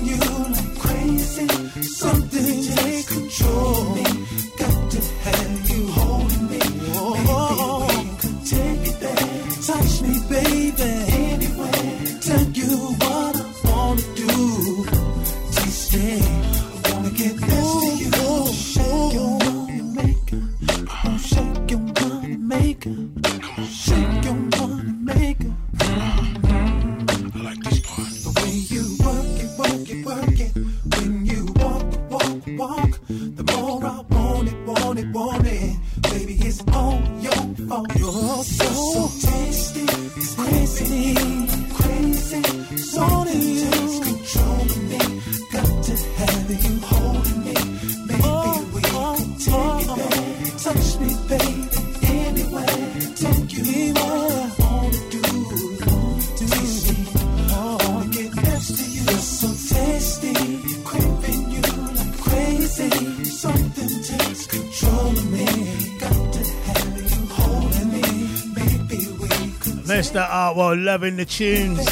Bravo, loving the tunes.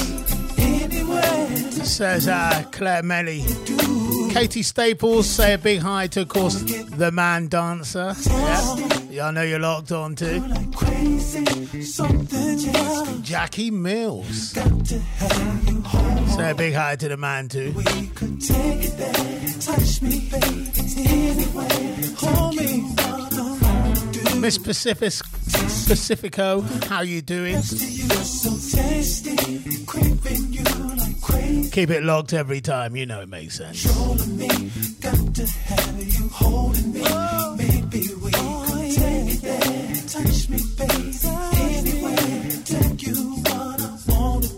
Says uh, Claire Melly. Katie Staples, say a big hi to, of course, the man dancer. Yeah, yeah I know you're locked on
too.
Jackie Mills. Say a big hi to the man too. Miss Pacific Pacifico, how you doing? Keep it locked every time, you know it makes sense.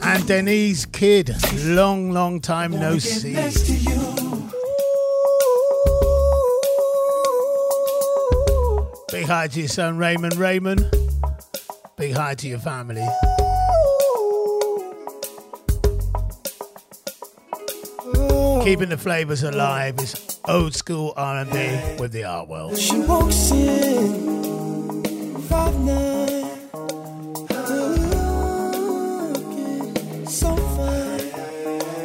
And Denise Kid, long, long time no see. Big hi to your son Raymond Raymond. Big hi to your family. Keeping the flavors alive is old school R&B with the art world.
She walks in five nine. So fine,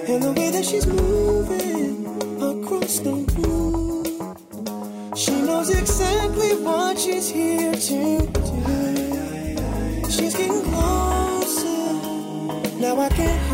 and the way that she's moving across the room, she knows exactly what she's here to. now I can't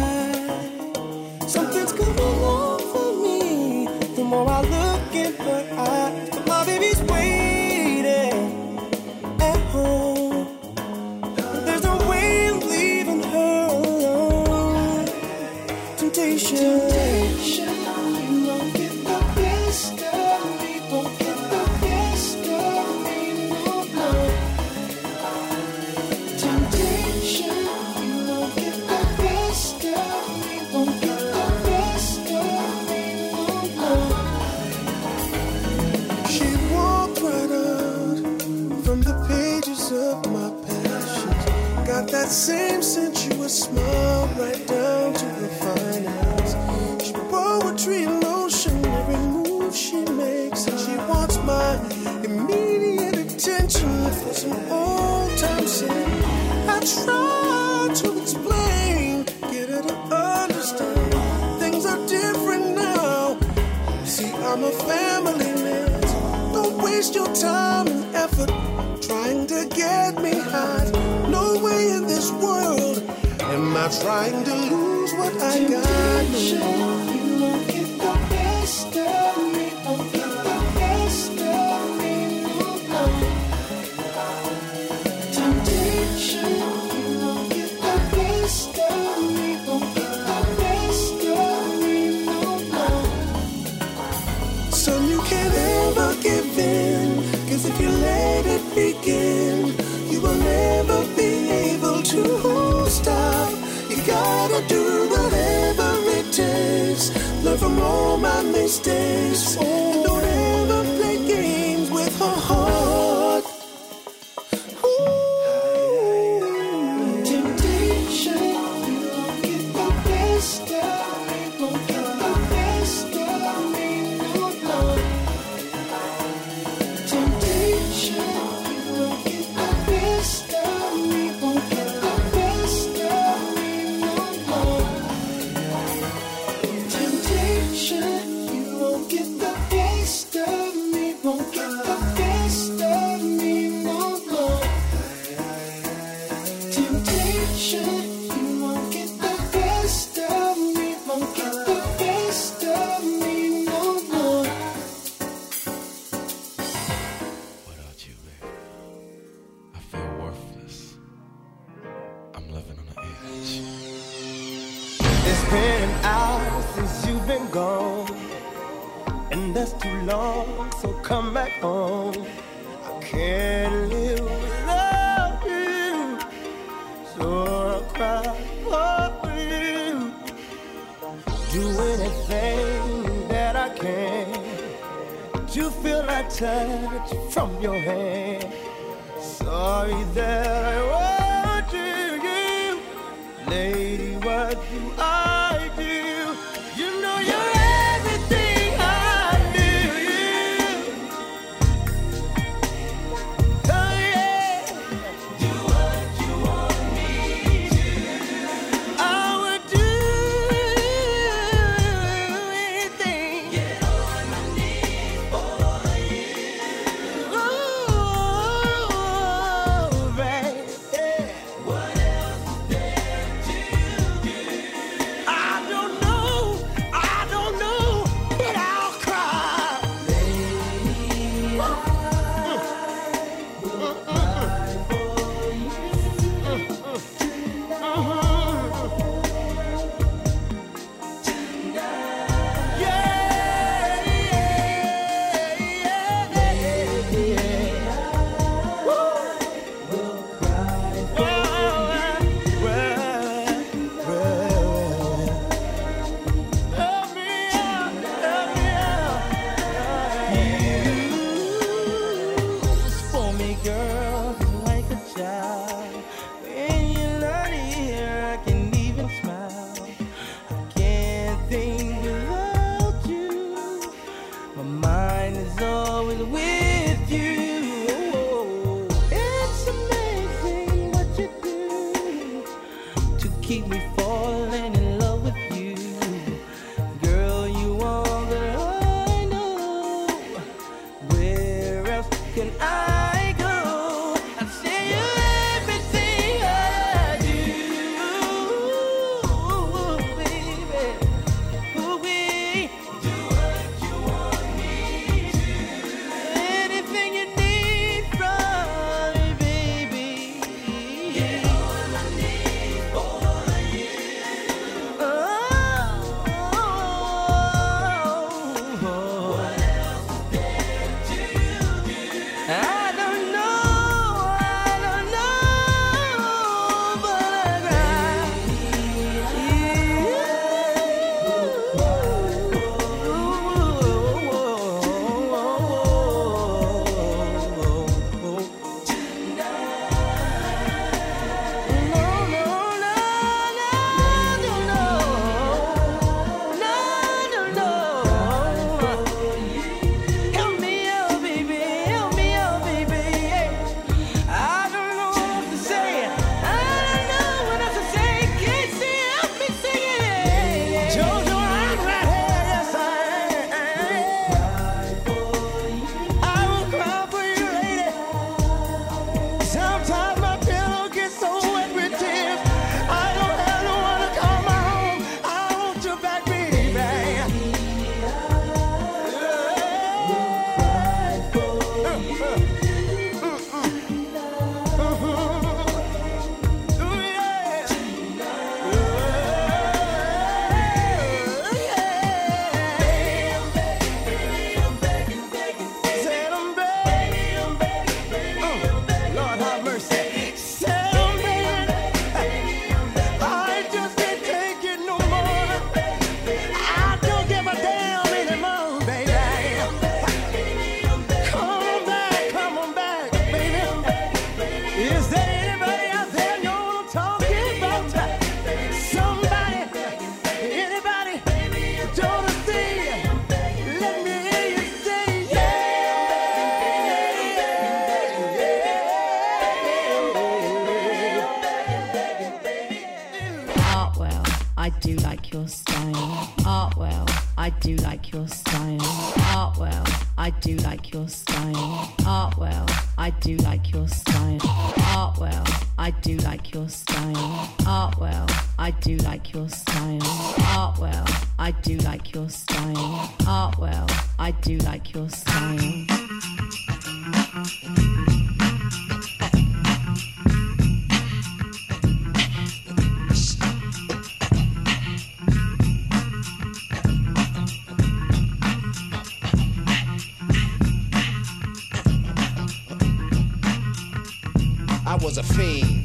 I
was a fiend.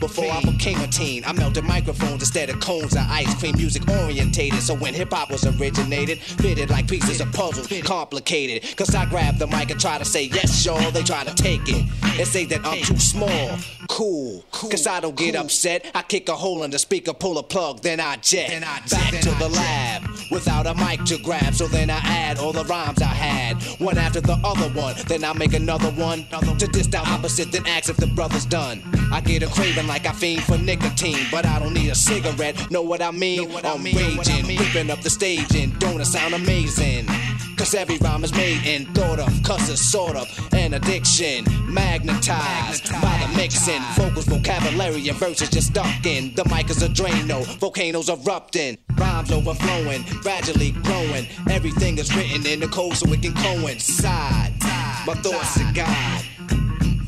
Before I became a teen, I melted microphones instead of cones of ice cream. Music orientated, so when hip hop was originated, fitted like pieces of puzzles, complicated. Cause I grab the mic and try to say yes, y'all. They try to take it and say that I'm too small. Cool, cause I don't get upset. I kick a hole in the speaker, pull a plug, then I jet. Back to the lab without a mic to grab. So then I add all the rhymes I had, one after the other one. Then I make another one to diss the opposite, then ask if the brother's done. I get a craving like I fiend for nicotine, but I don't need a cigarette. Know what I mean? What I'm raging, ripping up the stage, and don't it sound amazing? Cause every rhyme is made and thought of, cause it's sort of an addiction. Magnetized by the mixing, vocals, vocabulary, and verses just stuck in. The mic is a Drano, volcanoes erupting, rhymes overflowing, gradually growing. Everything is written in the code so it can coincide. My thoughts to God.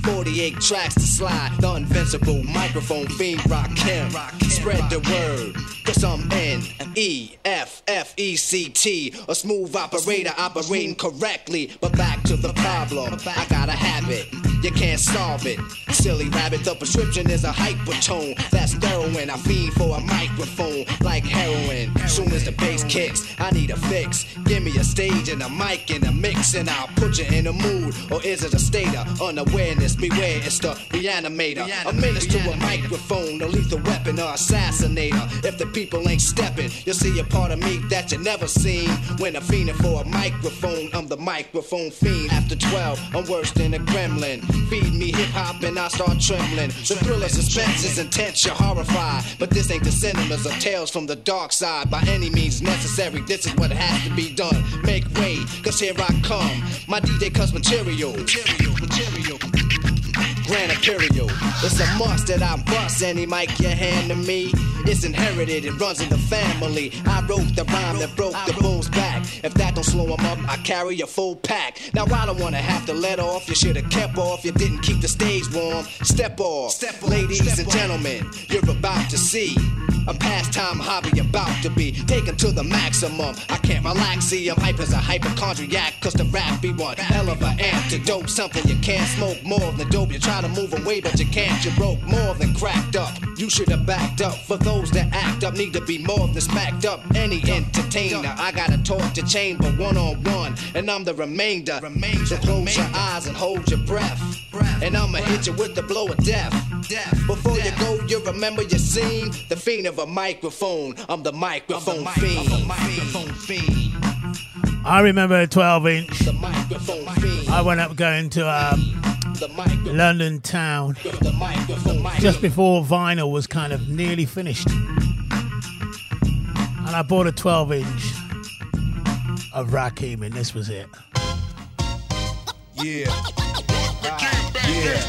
48 tracks to slide. The invincible microphone fiend rock him. Spread the word. Cause I'm N E F F E C T. A smooth operator operating correctly. But back to the problem. I got a habit. You can't solve it. Silly rabbit, the prescription is a hypertone. That's heroin. I fiend for a microphone like heroin. Soon as the bass kicks, I need a fix. Give me a stage and a mic and a mix, and I'll put you in a mood. Or is it a state of unawareness? Beware, it's the reanimator. A menace to a microphone, a lethal weapon or assassinator. If the people ain't stepping, you'll see a part of me that you never seen. When I'm fiending for a microphone, I'm the microphone fiend. After 12, I'm worse than a gremlin. Feed me hip hop and I start trembling. The thrill of suspense is intense, you're horrified. But this ain't the cinemas or tales from the dark side. By any means necessary, this is what has to be done. Make way, cause here I come. My DJ cuts material. Material, material. Grand Imperial. It's a must that I bust any mic you hand to me. It's inherited, it runs in the family. I wrote the rhyme that broke the bull's back. If that don't slow him up, I carry a full pack. Now I don't wanna have to let off. You should have kept off. You didn't keep the stage warm. Step off, ladies and gentlemen. You're about to see. A pastime hobby about to be taken to the maximum. I can't relax, see, I'm hype as a hypochondriac, cause the rap be one hell of an antidote. Something you can't smoke more than dope. You try to move away, but you can't. You broke more than cracked up. You should have backed up. For those that act up, need to be more than smacked up. Any entertainer, I gotta talk to chamber one on one, and I'm the remainder. So close your eyes and hold your breath. And I'ma hit you with the blow of death. Before you go, you remember your scene. The fiend of a microphone. I'm the microphone fiend.
I remember a 12 inch.
The microphone fiend.
I went up going to um, London town just before vinyl was kind of nearly finished. And I bought a 12 inch of Rakim, and this was it.
Yeah. Yeah.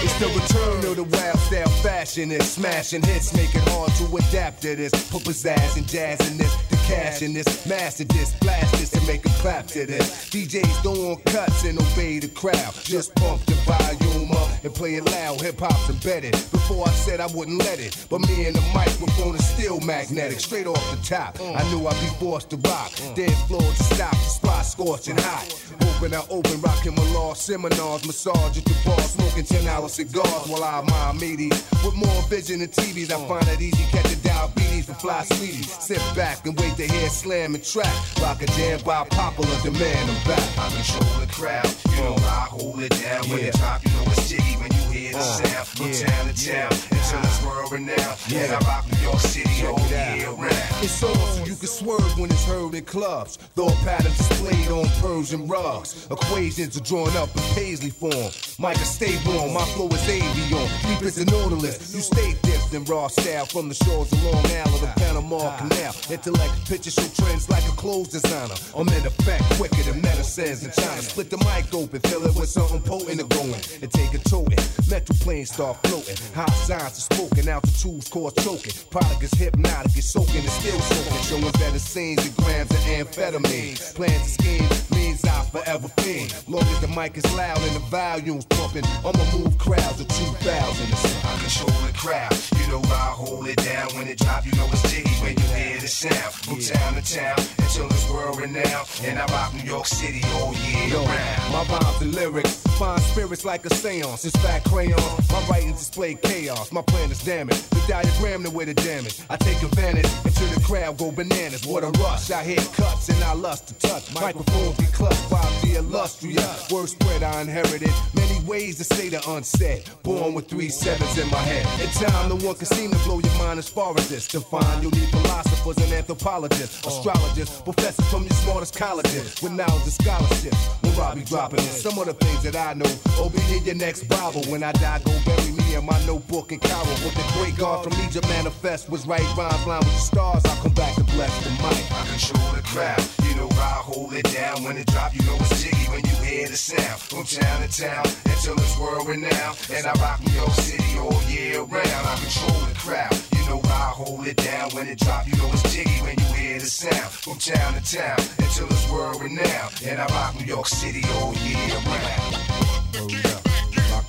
It's the return of the wild style fashion and smashing hits, make it hard to adapt to this. Put pizzazz and jazz in this, cash in this, master this, blast this and make a clap to this. DJs don't want cuts and obey the crowd. Just pump the volume up and play it loud. Hip hop's embedded. Before I said I wouldn't let it, but me and the microphone is still magnetic. Straight off the top, I knew I'd be forced to rock. Dead floor to stop, the spot scorching hot. Open I open, rocking my law seminars, massage at the bar, smoking 10 hour cigars while I admire meaties. With more vision than TVs, I find it easy catching diabetes for fly sweeties. Sit back and wait to hear slam and track. Rock a jam by popular demand. I'm back. I control the crowd, you know I hold it down. When it drop, you know it's jiggy when hear the sound. From town to town, and
until it's world renowned. And I rock New York City all year round.
It's on so you can swerve when it's heard in clubs. Thought patterns displayed on Persian rugs. Equations are drawn up in paisley form. Micah, stay warm. My flow is avion. Deep as an nautilus. You stay dipped in raw style from the shores of Long Island to Panama Canal. Intellect pictures show trends like a clothes designer. I'm in effect quicker than medicines in China. Split the mic open, fill it with something potent and going. And take a toting. Metal planes start floating. High signs are spoken. Altitudes cause choking. Product is hypnotic. It's soaking. It's still soaking. Showing better scenes and grams of amphetamine. Plans and schemes means I forever fiend. Long as the mic is loud and the volume's pumping, I'ma move crowds of 2,000.
I control the crowd. You know I hold it down when it drop. You know it's jiggy when you hear the sound. From town to town until it's world renowned. And I rock New York City all year round.
my rhymes and lyrics find spirits like a seance. It's fat crayon. My writings display chaos. My plan is damaged. The diagram the way the damage. I take advantage until the crowd go bananas. What a rush. I hit cuts and I lust to touch. Microphones be clutched by the illustrious. Word spread I inherited. Many ways to say the unsaid. Born with three sevens in my head. In time, no one can seem to blow your mind as far as this. To find you'll need philosophers and anthropologists, astrologists, professors from your smartest colleges with knowledge and scholarships. When Robbie dropping in some of the things that I know. Oh, be your next Bible. When I die, go bury me in my notebook and Cairo. What the great God from Egypt manifest was right rhymes line with the stars. I'll come back to bless the mic.
I control the crowd. You know I hold it down when it drop. You know it's jiggy when you hear the sound. From town to town until it's world renowned. And I rock New York City all year round. I control the crowd. You know I hold it down when it drop. You know it's jiggy when you hear the sound. From town to town until it's world renowned. And I rock New York City all year round.
Oh,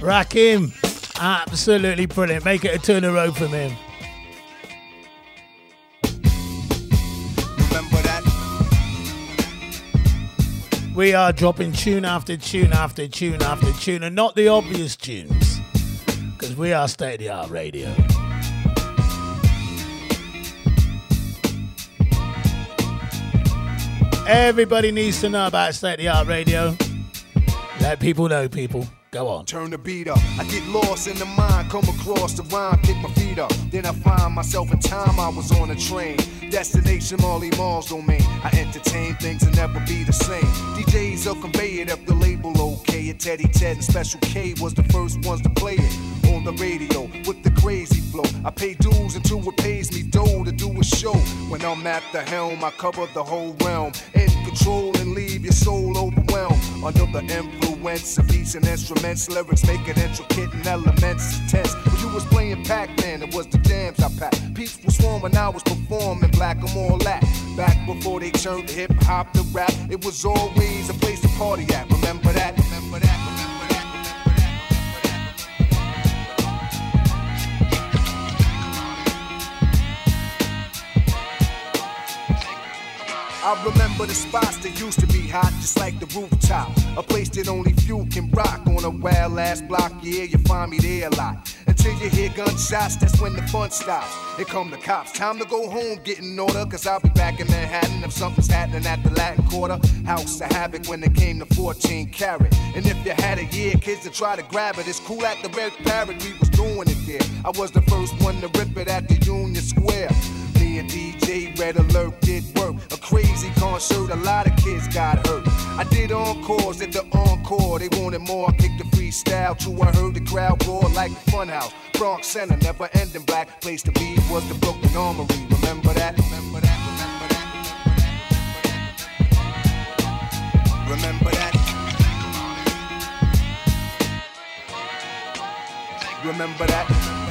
Rockin' my Lord.
Rakim. Absolutely brilliant. Make it a turn of road from him.
Remember that?
We are dropping tune after tune after tune after tune, and not the obvious tunes, because we are state of the art radio. Everybody needs to know about state of the art radio. Let people know, people. Go on.
Turn the beat up. I get lost in the mind, come across the rhyme, pick my feet up. Then I find myself in time I was on a train. Destination Marley Marl's domain. I entertain things and never be the same. DJs will convey it up the label okay. And Teddy Ted and Special K was the first ones to play it on the radio with the crazy flow. I pay dues until it pays me dough to do a show. When I'm at the helm, I cover the whole realm. In control and leave your soul overwhelmed. Under the influence of beats and instruments, lyrics make it intricate and elements tense. When you was playing Pac-Man, it was the jams I packed. Peace was warm when I was performing black and all that. Back before they turned hip hop to rap, it was always a place to party at. Remember that? Remember that? I remember the spots that used to be hot, just like the rooftop. A place that only few can rock on a wild ass block. Yeah, you find me there a lot. Until you hear gunshots, that's when the fun stops. Here come the cops. Time to go home, get in order. Cause I'll be back in Manhattan if something's happening at the Latin Quarter. House of Havoc when it came to 14 carat. And if you had a year, kids to try to grab it. It's cool at the Red Parrot, we was doing it there. I was the first one to rip it at the Union Square. And DJ Red Alert did work. A crazy concert, a lot of kids got hurt. I did encores at the encore. They wanted more. I kicked the freestyle till I heard the crowd roar like a funhouse. Bronx Center, never ending black. Place to be was the Brooklyn Armory. Remember that? Remember that? Remember that? Remember that?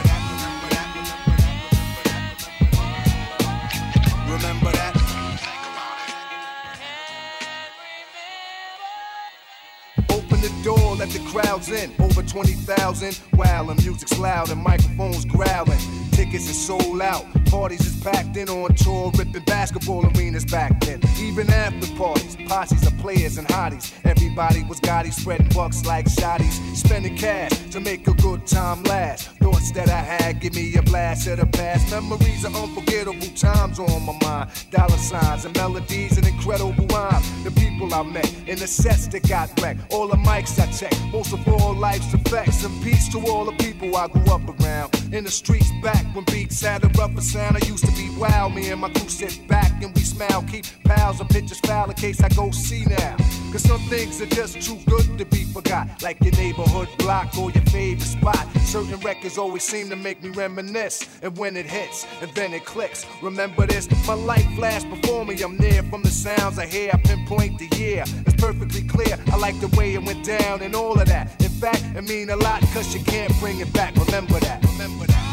Let
the crowds in. Over 20,000. Wow, and music's loud and microphones growling. Tickets are sold out. Parties is packed in on tour, ripping basketball arenas back then. Even after parties, posses of players and hotties. Everybody was gaudy, spreading bucks like shotties. Spending cash to make a good time last. Thoughts that I had give me a blast of the past. Memories of unforgettable times on my mind. Dollar signs and melodies and incredible rhymes. The people I met and the sets that got wrecked. All the mics I checked. Most of all, life's effects. And peace to all the people I grew up around. In the streets back when beats had a rougher sound. I used to be wild. Me and my crew sit back and we smile. Keep pals of pictures foul in case I go see now. Cause some things are just too good to be forgot. Like your neighborhood block or your favorite spot. Certain records always seem to make me reminisce. And when it hits, and then it clicks. Remember this, my life flashed before me. I'm near from the sounds I hear. I pinpoint the year. It's perfectly clear. I like the way it went down and all of that. In fact, it mean a lot cause you can't bring it back. Remember that. Remember that.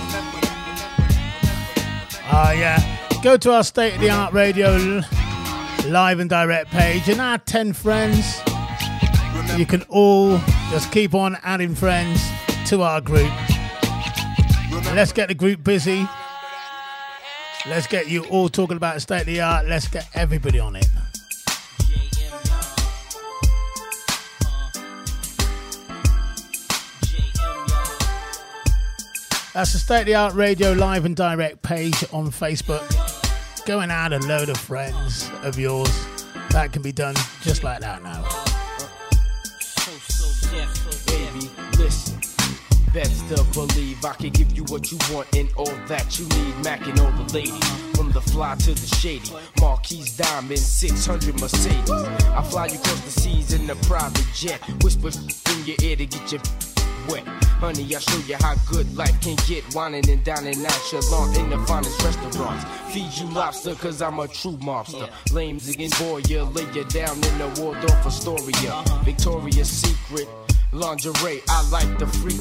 Ah, yeah. Go to our state of the art radio live and direct page and add 10 friends. You can all just keep on adding friends to our group. Let's get the group busy. Let's get you all talking about state of the art. Let's get everybody on it. That's the State of the Art Radio live and direct page on Facebook. Go and add a load of friends of yours. That can be done just like that now.
Best to believe I can give you what you want and all that you need. Mac and all the ladies, from the fly to the shady. Marquis Diamond, 600 Mercedes. I fly you across the seas in a private jet. Whisper in your ear to get your wet. Honey, I'll show you how good life can get. Whining and dining Shalom in the finest restaurants. Feed you lobster, cause I'm a true mobster. Lames again, boy, you lay you down in the Waldorf Astoria. Victoria's Secret. Lingerie, I like the freak.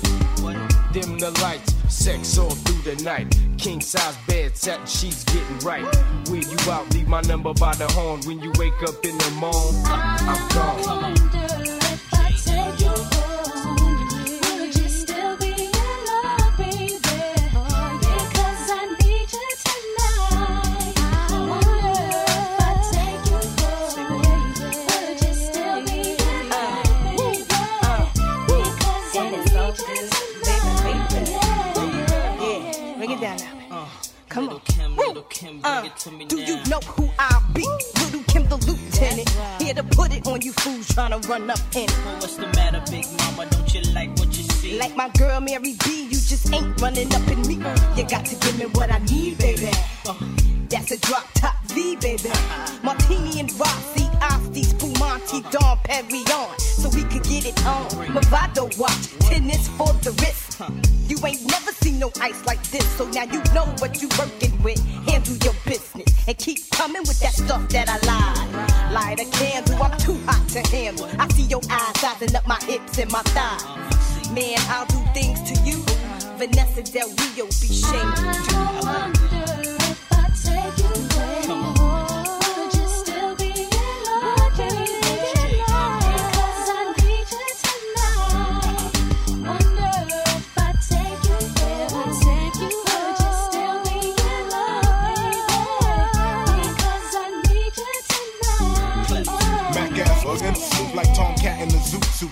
Dim the lights, sex all through the night. King size bed, satin sheets getting right. Where you out, leave my number by the horn. When you wake up in the morning, I'm gone.
Do you know who I be? Little Kim the lieutenant. Here to put it on you fools trying to run up in it.
What's the matter, big mama? Don't you like what you see?
Like my girl Mary B, you just ain't running up in me. Uh-huh. You got to give me what I need, baby. Uh, that's a drop top V, baby. Uh-huh. Martini and Rossi, Asti, Spumante, Dom Perignon. So we could get it on. Movado watch, tennis for the wrist. You ain't never seen no ice like this, so now you know what you're working with. Handle your business and keep coming with that stuff that I lied. Light a candle, I'm too hot to handle. I see your eyes sizing up my hips and my thighs. Man, I'll do things to you. Vanessa Del Rio be shamed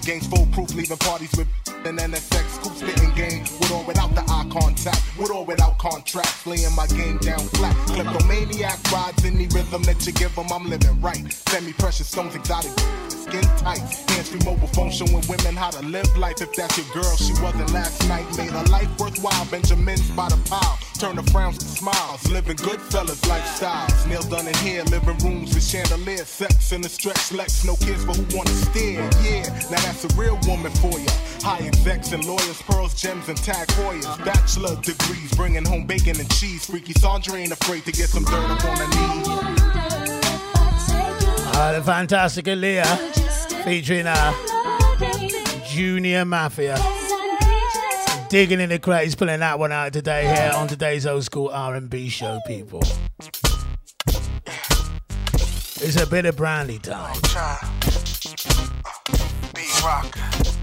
Games full proof, leaving parties with and NSX coupe spitting game with or without the eye contact, with or without contracts, laying my game down flat. Kleptomaniac rides any rhythm that you give 'em, I'm living right. Semi precious stones, exotic, skin tight. Hands free mobile phone showing women how to live life. If that's your girl, she wasn't last night. Made her life worthwhile. Benjamin's by the pile. Turn the frowns to smiles. Living good fellas lifestyles. Nails done in here. Living rooms with chandeliers. Sex in the stretch legs. No kids for who wanna steer. Yeah, now that's a real woman for ya. High execs and lawyers, pearls, gems, and TAG Heuers. Bachelor degrees, bringing home bacon and cheese. Freaky Sandra ain't afraid to get some dirt up on her knees.
Ah, the fantastic Aaliyah featuring uh, Junior Mafia. Digging in the crates, pulling that one out today here on today's old school R&B show, people. It's a bit of brandy time.
B rock.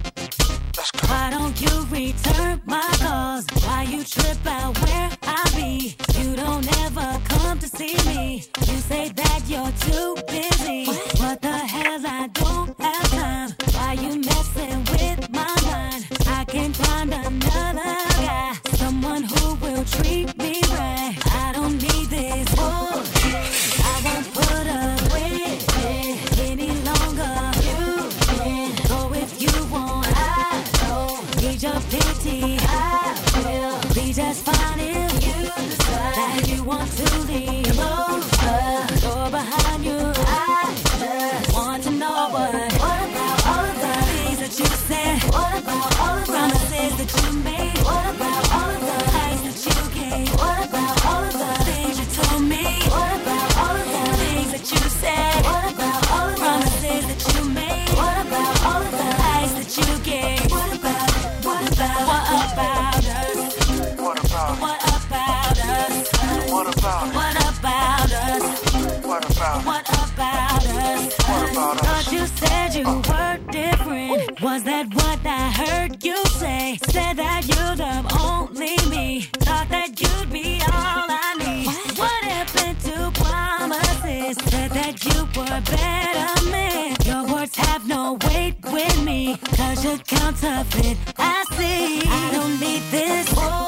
Why don't you return my calls? Why you trip out where I be? You don't ever come to see me. You say that you're too busy. What the hell? I don't have time. Why you messing with my mind? I can find another guy, someone who will treat me right. I don't need this. Oh, your pity. I will be just fine if you decide that you want to leave. Close the door behind you. I just want to know what. What about? What about us?
What about?
What about us?
What about
us? Thought you said you were different. Was that what I heard you say? Said that you'd love only me. Thought that you'd be all I need. What happened to promises? Said that you were better man. Your words have no weight with me. Cause you're counterfeit. I see. I don't need this.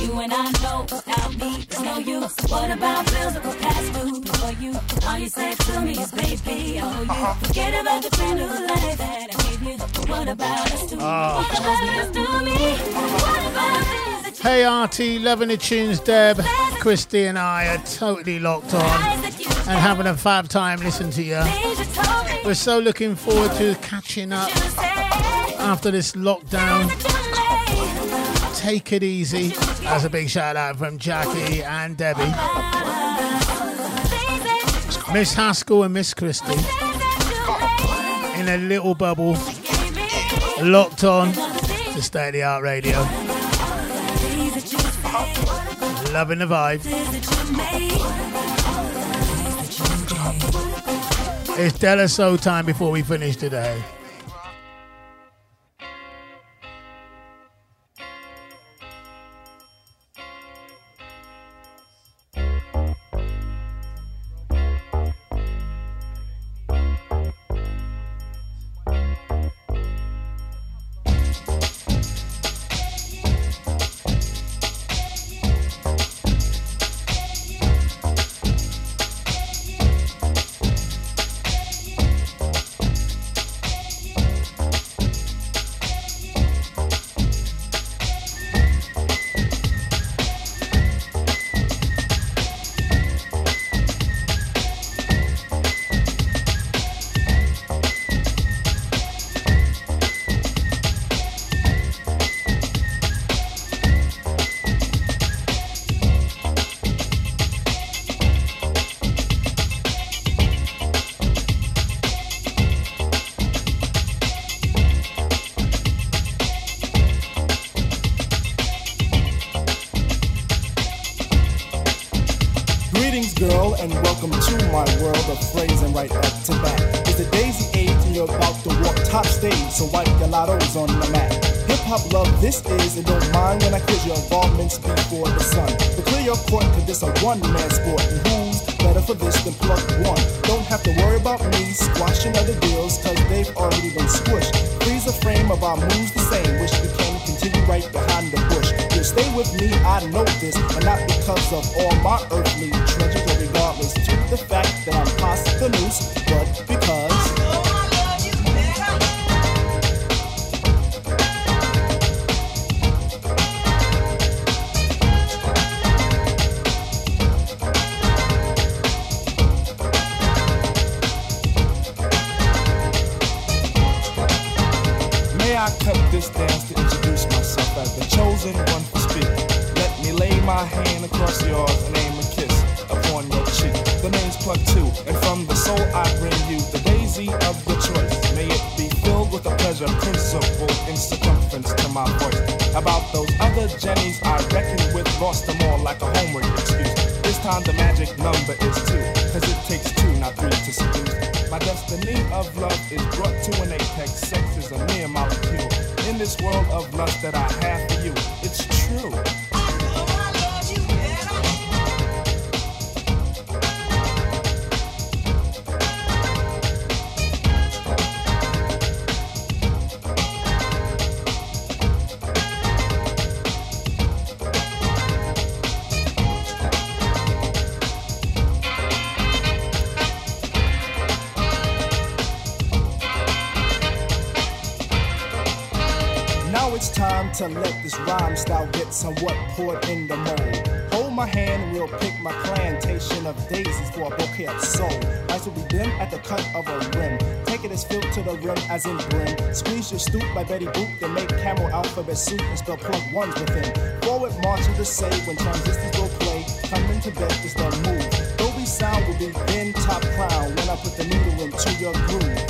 You? You and I know without me there's no use. What about bills that were past due before you? All you said to me is baby, oh you uh-huh. forget about the brand new life that I gave you. What about us two?
Oh.
What about us to me? What about things
Hey RT, loving the tunes, Deb. Christy and I are totally locked on and having a fab time listening to you. We're so looking forward to catching up after this lockdown. Take it easy. That's a big shout out from Jackie and Debbie. Miss Haskell and Miss Christie in a little bubble, locked on to State of the Art Radio. Loving the vibe. It's De La Soul time before we finish today.
Plug one? Don't have to worry about me squashing other deals, cause they've already been squished. Freeze a frame of our moves the same, wish we can continue right behind the bush. you'll stay with me, I know this, but not because of all my earthly treasures, or regardless to the fact that I'm past the noose, but because. Lost them all like a homework excuse. This time the magic number is two, cause it takes two, not three to seduce. My destiny of love is brought to an apex. Sex is a mere molecule. In this world of lust that I have for you, it's true. Rhyme style get somewhat poured in the mold. Hold my hand, we'll pick my plantation of daisies for a bouquet of soul. Nice will be dim at the cut of a rim. Take it as filled to the rim as in brim. Squeeze your stoop by Betty Boop, then make camel alphabet soup and spell ones within. Forward marching to the say when transistors will play. Coming to bed is the move. Dolby sound will be then top crown when I put the needle into your groove.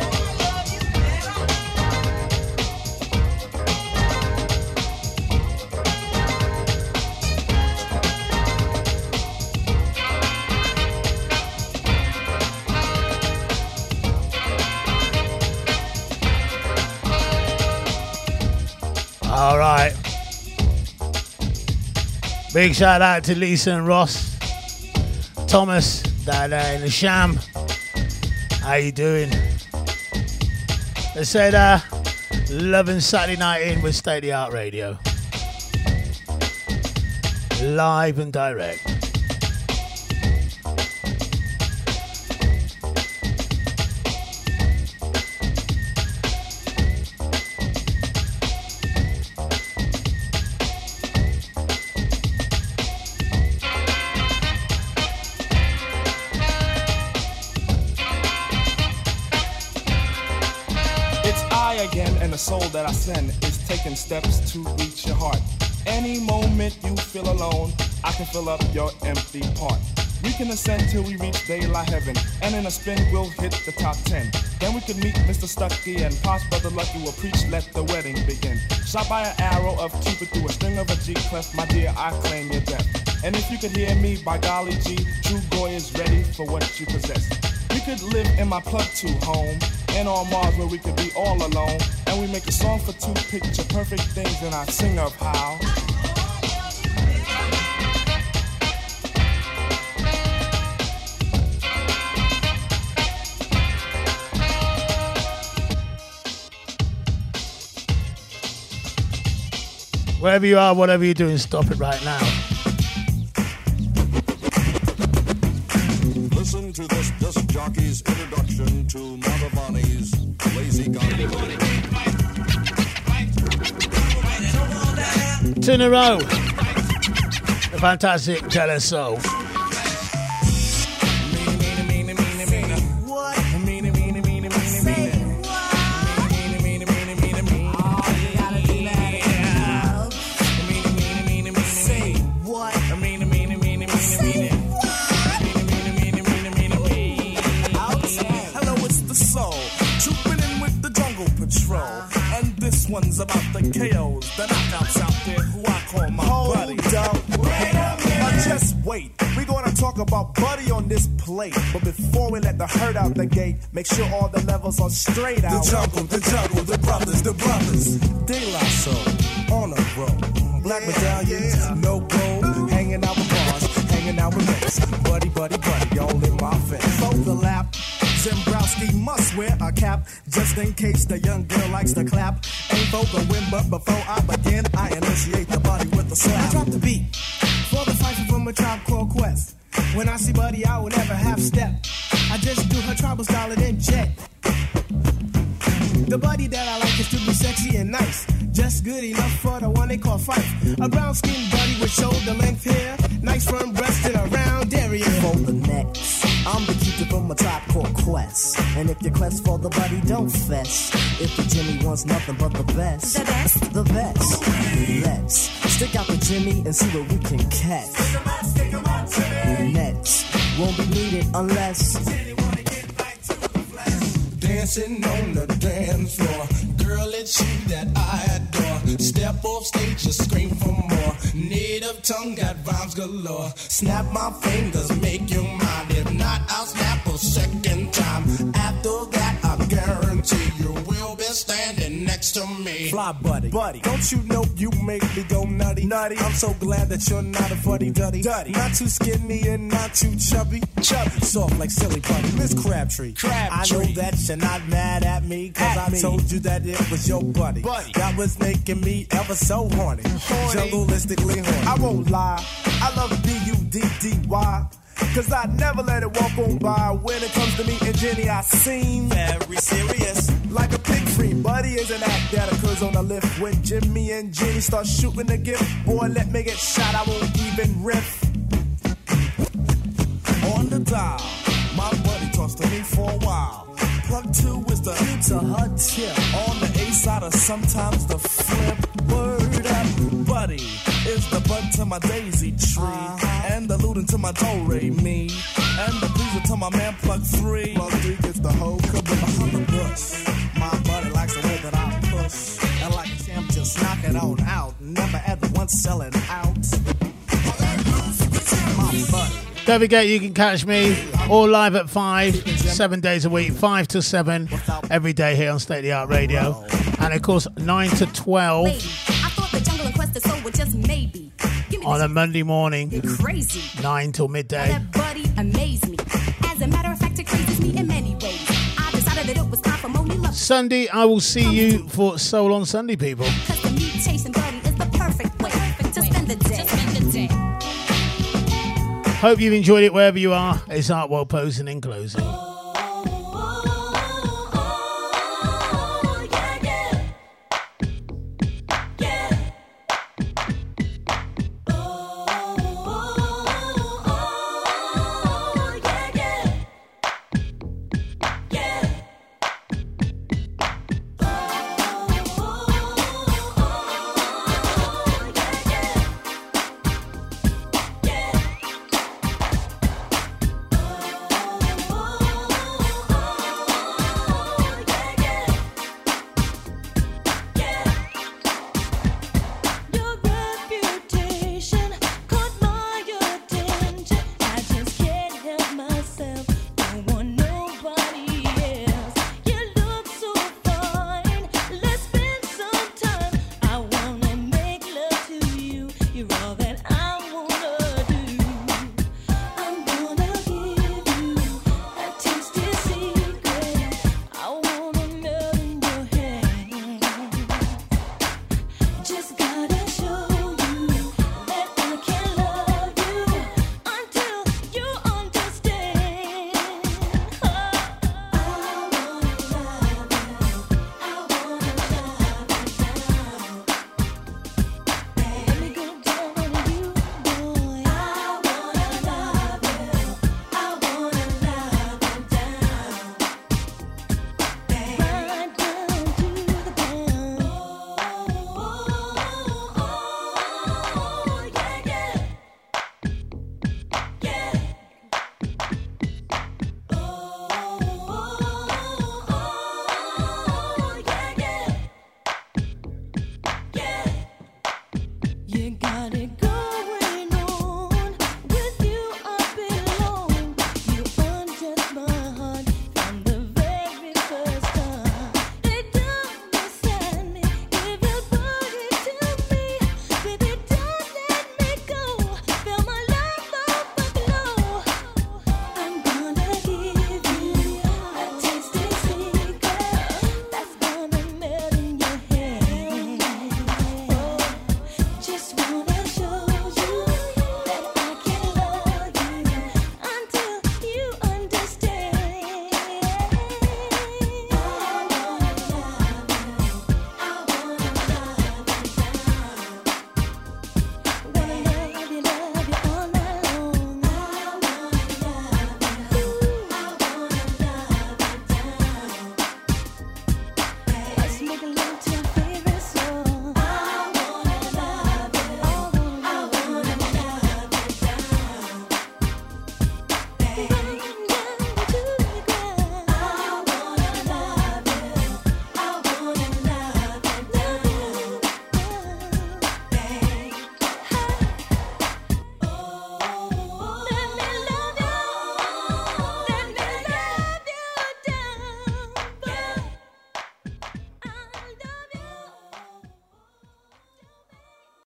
Big shout out to Lisa and Ross. Thomas, there in the sham. How you doing? They said, uh, loving Saturday night in with State of the Art Radio. Live and direct.
Alone, I can fill up your empty part. We can ascend till we reach daylight heaven, and in a spin we'll hit the top ten. Then we can meet Mr. Stucky and Pops Brother Lucky will preach, let the wedding begin. Shot by an arrow of Cupid through a string of a G clef, my dear, I claim your death. And if you could hear me, by golly G, Trugoy is ready for what you possess. We could live in my plug two home, and on Mars where we could be all alone. And we make a song for two picture perfect things, and I sing of how.
Wherever you are, whatever you're doing, stop it right now.
Listen to this disc jockey's introduction to Mantovani's Lazy Gondola.
Two in a row. The fantastic
De La Soul. Plate. But before we let the herd out the gate, make sure all the levels are straight out.
The jungle, the jungle, the brothers, the brothers.
De La Soul, on a roll. Black medallions, no gold. Hanging out with bars, hanging out with mates. Buddy, buddy, buddy, all in my face. Fold the lap, Zembrowski must wear a cap just in case the young girl likes to clap. Ain't for the win, but Quest. And
if you quest for the body don't fess. If the Jimmy wants nothing but the best, the best, the best. Let's stick out the Jimmy and see what we can catch. Next, won't be needed unless.
Dancing on the dance floor. Girl, it's you that I adore. Step off stage, just scream for more. Native tongue got rhymes galore. Snap my fingers, make you
Buddy, buddy. Don't you know you make me go nutty, nutty? I'm so glad that you're not a fuddy duddy, duddy. Not too skinny and not too chubby, chubby. Soft like silly putty, Miss Crabtree.
Crabtree.
I know that you're not mad at me, cause
At
I
me.
told you that it was your buddy.
Buddy.
That was making me ever so horny.
Horny.
Jungleistically horny. I won't lie, I love B-U-D-D-Y. Cause I never let it walk on by. When it comes to me and Jenny, I seem very serious. Like a pig free, buddy is an act that occurs on the lift. When Jimmy and Jenny start shooting the gift, boy, let me get shot, I won't even riff. On the dial, my buddy talks to me for a while. Plug two is the Q to her tip. On the A side, or sometimes the flip. Word up, buddy is the bud to my daisy tree. Uh-huh. And the looting to my do re me. And the pleaser to my man plug three. Plug three gets the whole cup behind the bush. It on out. Never ever once selling out. My buddy.
Don't forget, you can catch me all live at 5, seven days a week, 5 to 7, every day here on State of the Art Radio. And of course, 9 to 12
I thought the jungle and quest of soul were just maybe. Give me
on a Monday morning,
crazy.
9 till midday.
That buddy amazed me. As a matter of fact, it crazes me in many ways. I decided that it was time for Monie Love.
Sunday, I will see you for Soul on Sunday, people. Hope you've enjoyed it wherever you are. It's Artwell posing in closing.